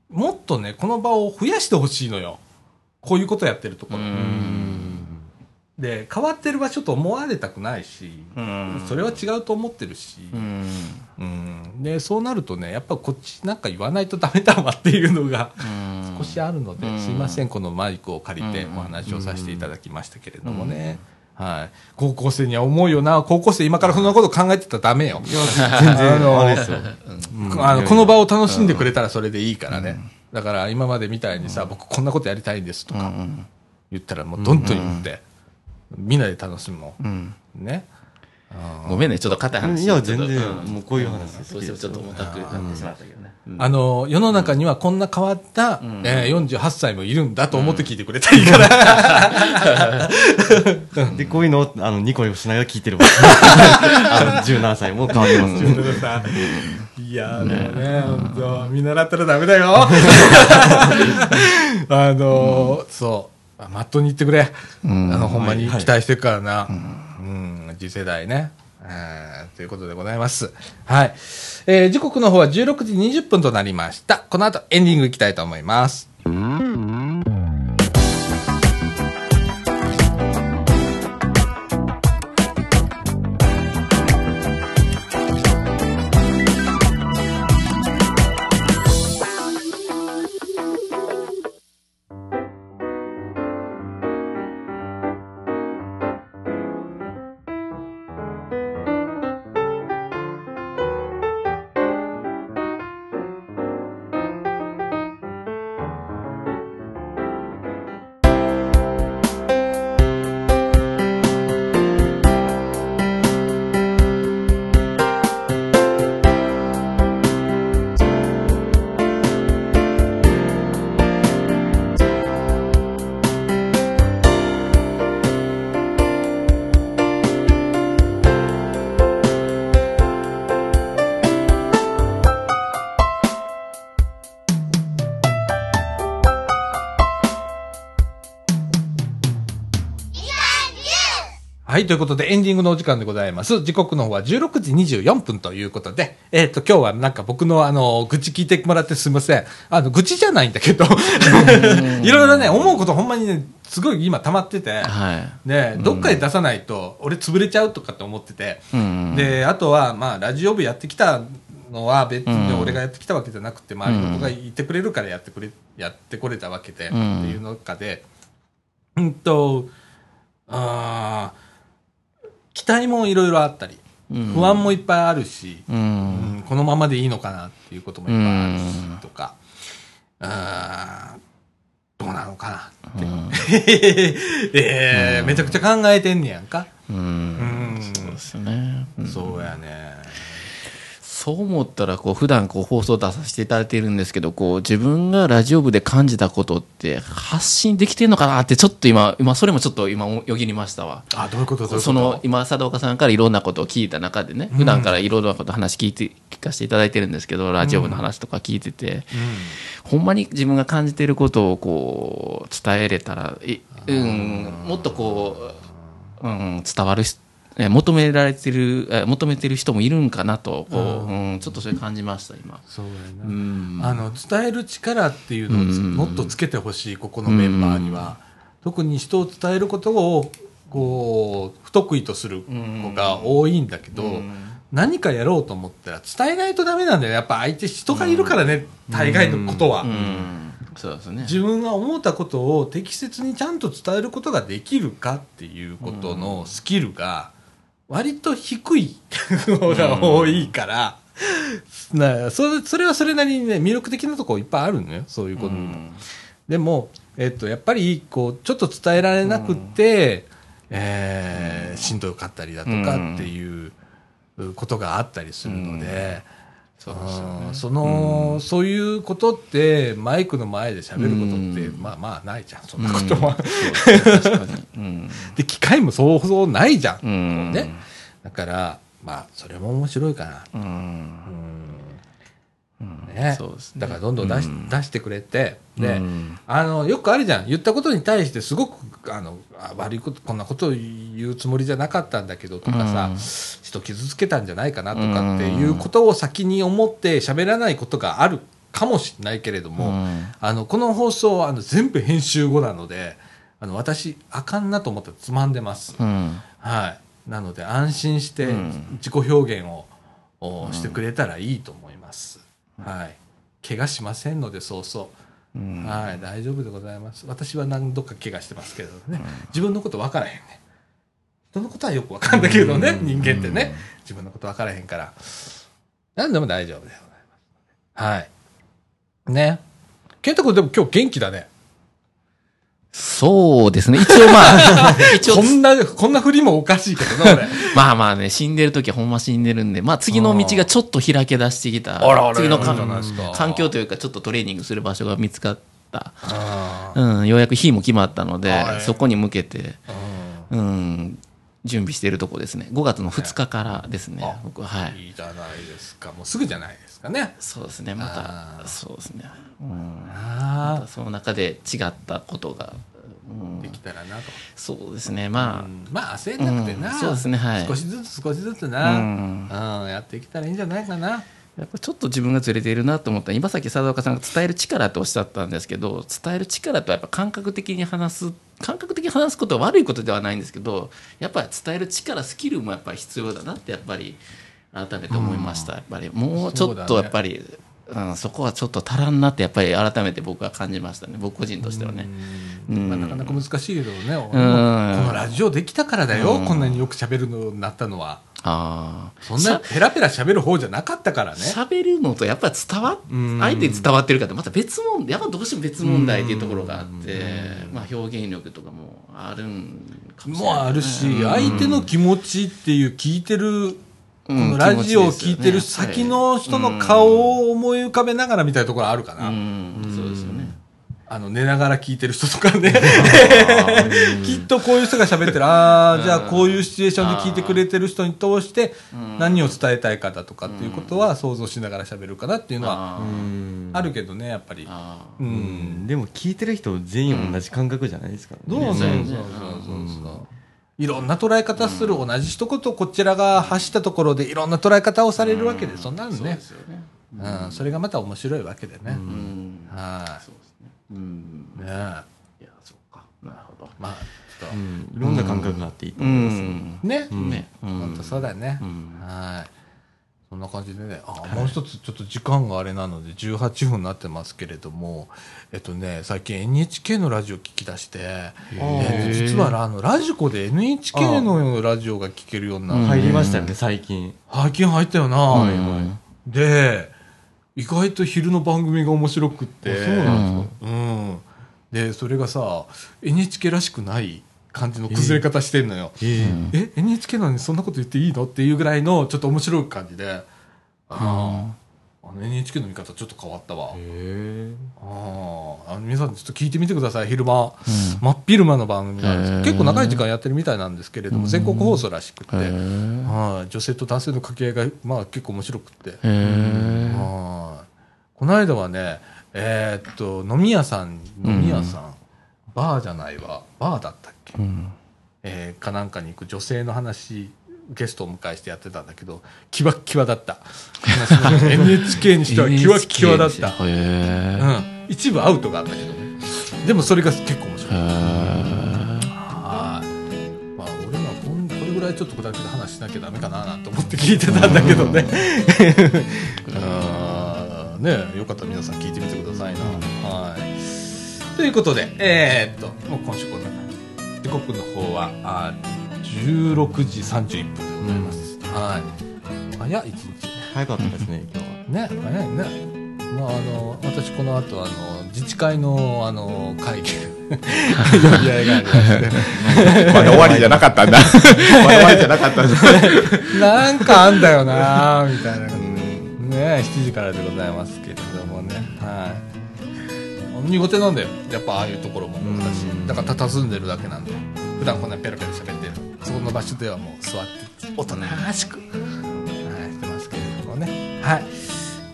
もっとね、この場を増やしてほしいのよ。こういうことやってるところ。で、変わってる場所と思われたくないし、うん。それは違うと思ってるし、うん。うん、でそうなるとねやっぱこっちなんか言わないとダメだわっていうのがうん。少しあるので、うん。すいませんこのマイクを借りてうん。お話をさせていただきましたけれどもね、はい、高校生には思うよな。高校生今からそんなこと考えてたらダメよ、[laughs] 全然。あれですよ。あのこの場を楽しんでくれたらそれでいいからね、だから今までみたいにさ、僕こんなことやりたいんですとか言ったらもうどんどん言って、みんなで楽しもう、うんね。ごめんね、ちょっと硬い話。いや、全然、うんもうこういう話そうしてもちょっと重たくなってしまったけどね。うんあの、世の中にはこんな変わった、んえー48歳もいるんだと思って聞いてくれたらいいから。で、こういうのを、あの、ニコニコしながら聞いてるわ。[laughs] あの、17歳も変わってます。いやもね、本当見習ったらダメだよ。[laughs] あのーそう、まっとうに言ってくれ。あんの、ほんまに期待してるからな。うん、次世代ね。えーということでございます。はい。えー時刻の方は16時20分となりました。この後エンディングいきたいと思います。はい、ということでエンディングのお時間でございます。時刻の方は16時24分ということで、えっ、と、今日はなんか僕のあの、愚痴聞いてもらってすみません。あの、愚痴じゃないんだけど、[laughs] いろいろね、思うことほんまにね、すごい今溜まってて、はい。ね、どっかで出さないと、俺潰れちゃうとかって思ってて、うんで、あとは、まあ、ラジオ部やってきたのは別にうん俺がやってきたわけじゃなくて、周りの子がいてくれるからやってくれ、やってこれたわけで、うんっていうのかで、うんと、あー期待もいろいろあったり、うん不安もいっぱいあるし、う。うんんこのままでいいのかなっていうこともいっぱいあるしうん、とか、あーどうなのかなって。[laughs] えーめちゃくちゃ考えてんねやんか。うん。うんそうですね。うんそうやね。そう思ったら、こう、普段こう放送出させていただいているんですけど、こう、自分がラジオ部で感じたことって発信できてんのかなって、ちょっと今、今、それもちょっと今、よぎりましたわ。あ、どういうことその今佐藤岡さんからいろんなことを聞いた中でね、普段からいろんなこと話聞いて聞かせていただいてるんですけどラジオ部の話とか聞いてて、ほんまに自分が感じていることをこう伝えれたらい、うん、もっとこう、うん、伝わるしえ求められてるえ求めてる人もいるんかなとこう、うん、ちょっとそれ感じました今。そうやうな。んあの、伝える力っていうのをつうんもっとつけてほしい、ここのメンバーには。特に人を伝えることを、こう、不得意とする子が多いんだけど、何かやろうと思ったら伝えないとダメなんだよ。やっぱ相手人がいるからね、大概のことは。うんそうですね。自分が思ったことを適切にちゃんと伝えることができるかっていうことのスキルが割と低いのが多いから、なそれそれはそれなりにね魅力的なところいっぱいあるのよそういうこと。にも、でも、えっと、やっぱりこうちょっと伝えられなくって、えーしんどかったりだとかっていうことがあったりするので、そうですよね。うんその、そういうことってマイクの前で喋ることって、まあまあないじゃん。そんなことは、で [laughs] 機会もそうそうないじゃん。ね。だからまあそれも面白いかな。うんね。そうですね。だからどんどん出し,、出してくれてで、うん。あのよくあるじゃん。言ったことに対してすごくあのあ悪いことこんなことを言うつもりじゃなかったんだけどとかさ、うん。人傷つけたんじゃないかなとかっていうことを先に思って喋らないことがあるかもしれないけれども、うん。あのこの放送はあの全部編集後なのであの私あかんなと思ったらつまんでます、うん。はい。なので安心してうん。自己表現を、おしてくれたらいいと思います、はい怪我しませんのでそうそううんはい、大丈夫でございます。私は何度か怪我してますけどね。自分のこと分からへんね。人のことはよく分かんだけどね、人間ってね。自分のこと分からへんから。何でも大丈夫でございます。はい。ね。健太君でも今日元気だね。そそうですね。一応まあ、[laughs] 一応こ、んな、こんな振りもおかしいけどな、俺。[laughs] まあまあね、死んでる時はほんま死んでるんで、まあ次の道がちょっと開け出してきた。あらあら次の環境というか、ちょっとトレーニングする場所が見つかった。あうん、ようやく日も決まったので、はいそこに向けて、ーうん、準備しているとこですね。5月の2日からですねあ。僕ははい。いいじゃないですか。もうすぐじゃないかね。そうですね、まあた、そうですね。うん。あまたその中で違ったことが、うん。できたらなと。そうですね、まあ、うん。まあ焦んなくてな、うん。そうですね。はい。少しずつ少しずつな、ううん。んやっていけたらいいんじゃないかな。やっぱちょっと自分がずれているなと思った。ら今さっき佐岡さんが伝える力っておっしゃったんですけど伝える力とはやっぱ感覚的に話す感覚的に話すことは悪いことではないんですけどやっぱり伝える力スキルもやっぱり必要だなってやっぱり改めて思いました、やっぱりもうちょっとやっぱりそ,、うん、そこはちょっと足らんなってやっぱり改めて僕は感じましたね。僕個人としてはね。うん。まあ、なかなか難しいけどね、こうん。のラジオできたからだよ、こんなによく喋るのになったのは。ああそんなペラペラ喋る方じゃなかったからね。喋るのとやっぱり伝わ相手に伝わってるかってまた別問題やっぱどうしても別問題っていうところがあって、まあ、表現力とかもあるんかもしれないもあるし、うん。相手の気持ちっていう聞いてる、このラジオを聞いてる先の人の顔を思い浮かべながらみたいなところあるかな。うんそうですよねあの、寝ながら聞いてる人とかね。[laughs] きっとこういう人が喋ってる。ああ、じゃあこういうシチュエーションで聞いてくれてる人に通して何を伝えたいかだとかっていうことは想像しながら喋るかなっていうのはあるけどね、やっぱり。あう。うんんでも聞いてる人全員同じ感覚じゃないですからね。そうそうそうそうそうそう。いろんな捉え方する同じ一言こちらが発したところでいろんな捉え方をされるわけで、そんなのね。ですよねうん、それがまた面白いわけでね。うんはそうですねうんい。ねえ。いやそうかなるほどまあ、ちょっと。うんいろんな感覚があっていいとう思います。んね。ねうん本当そうだよね。うんはい。そんな感じでね、あ、もう一つちょっと時間があれなので18分になってますけれども、えっとね、最近 NHK のラジオ聞き出して、えっと実はあの、ラジコで NHK のラジオが聞けるようになって、入りましたよね、最近。最近入ったよな、はいはい。で、意外と昼の番組が面白くって、あそうなんですか。うん。で、それがさ、NHK らしくない感じの崩れ方してんのよ。ええ NHK なのにそんなこと言っていいの？っていうぐらいのちょっと面白い感じで、あのあの NHK の見方ちょっと変わったわ。えあー。あの皆さんちょっと聞いてみてください、昼間。真っ昼間の番組なんです。へー。結構長い時間やってるみたいなんですけれども、全国放送らしくて、へー。はい。女性と男性の掛け合いが、まあ、結構面白くて。はい。この間はね、えーっと、飲み屋さん、飲み屋さん、バーじゃないわ、バーだったっけ、うんえーかなんかに行く女性の話、ゲストをお迎えしてやってたんだけど、キワッキワだった。NHK にしてはキワッキワだった。うん。一部アウトがあったけどね。でもそれが結構面白い。へはい。まあ、俺はこんこれぐらいちょっと砕けた話しなきゃダメかななんて思って聞いてたんだけどね。あーねよかったら皆さん聞いてみてくださいな。はい。ということで、えー、っと、もう今週こんな感じ。時刻の方は、あー16時31分でございます。はい。早い、一日。早かったですね、今日は。ね、早いね。まあ、あの、私この後、あの、自治会の、あの、会議、呼び合いがありまして、[laughs] まだ終わりじゃなかったんだ。[laughs] まだ終わりじゃなかったんだ。[laughs] なんかあんだよなみたいな。ね7時からでございますけれどもね。はい。苦手なんだよ。やっぱああいうところも私。だから佇んでるだけなんで。普段こんなペラペラ喋ってる。そこの場所ではもう座って、おとなしく、はい、してますけれどもね。はい。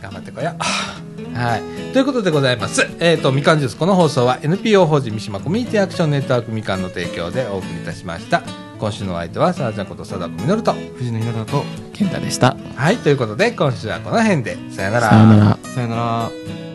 頑張ってこよう。はい。ということでございます。えっ、と、みかんジュース。この放送は NPO 法人三島コミュニティアクションネットワークみかんの提供でお送りいたしました。今週のお相手は、さあちゃんこと貞子みのると。藤野ひなたと、健太でした。はい、ということで今週はこの辺で。さよなら。さよなら。さよなら。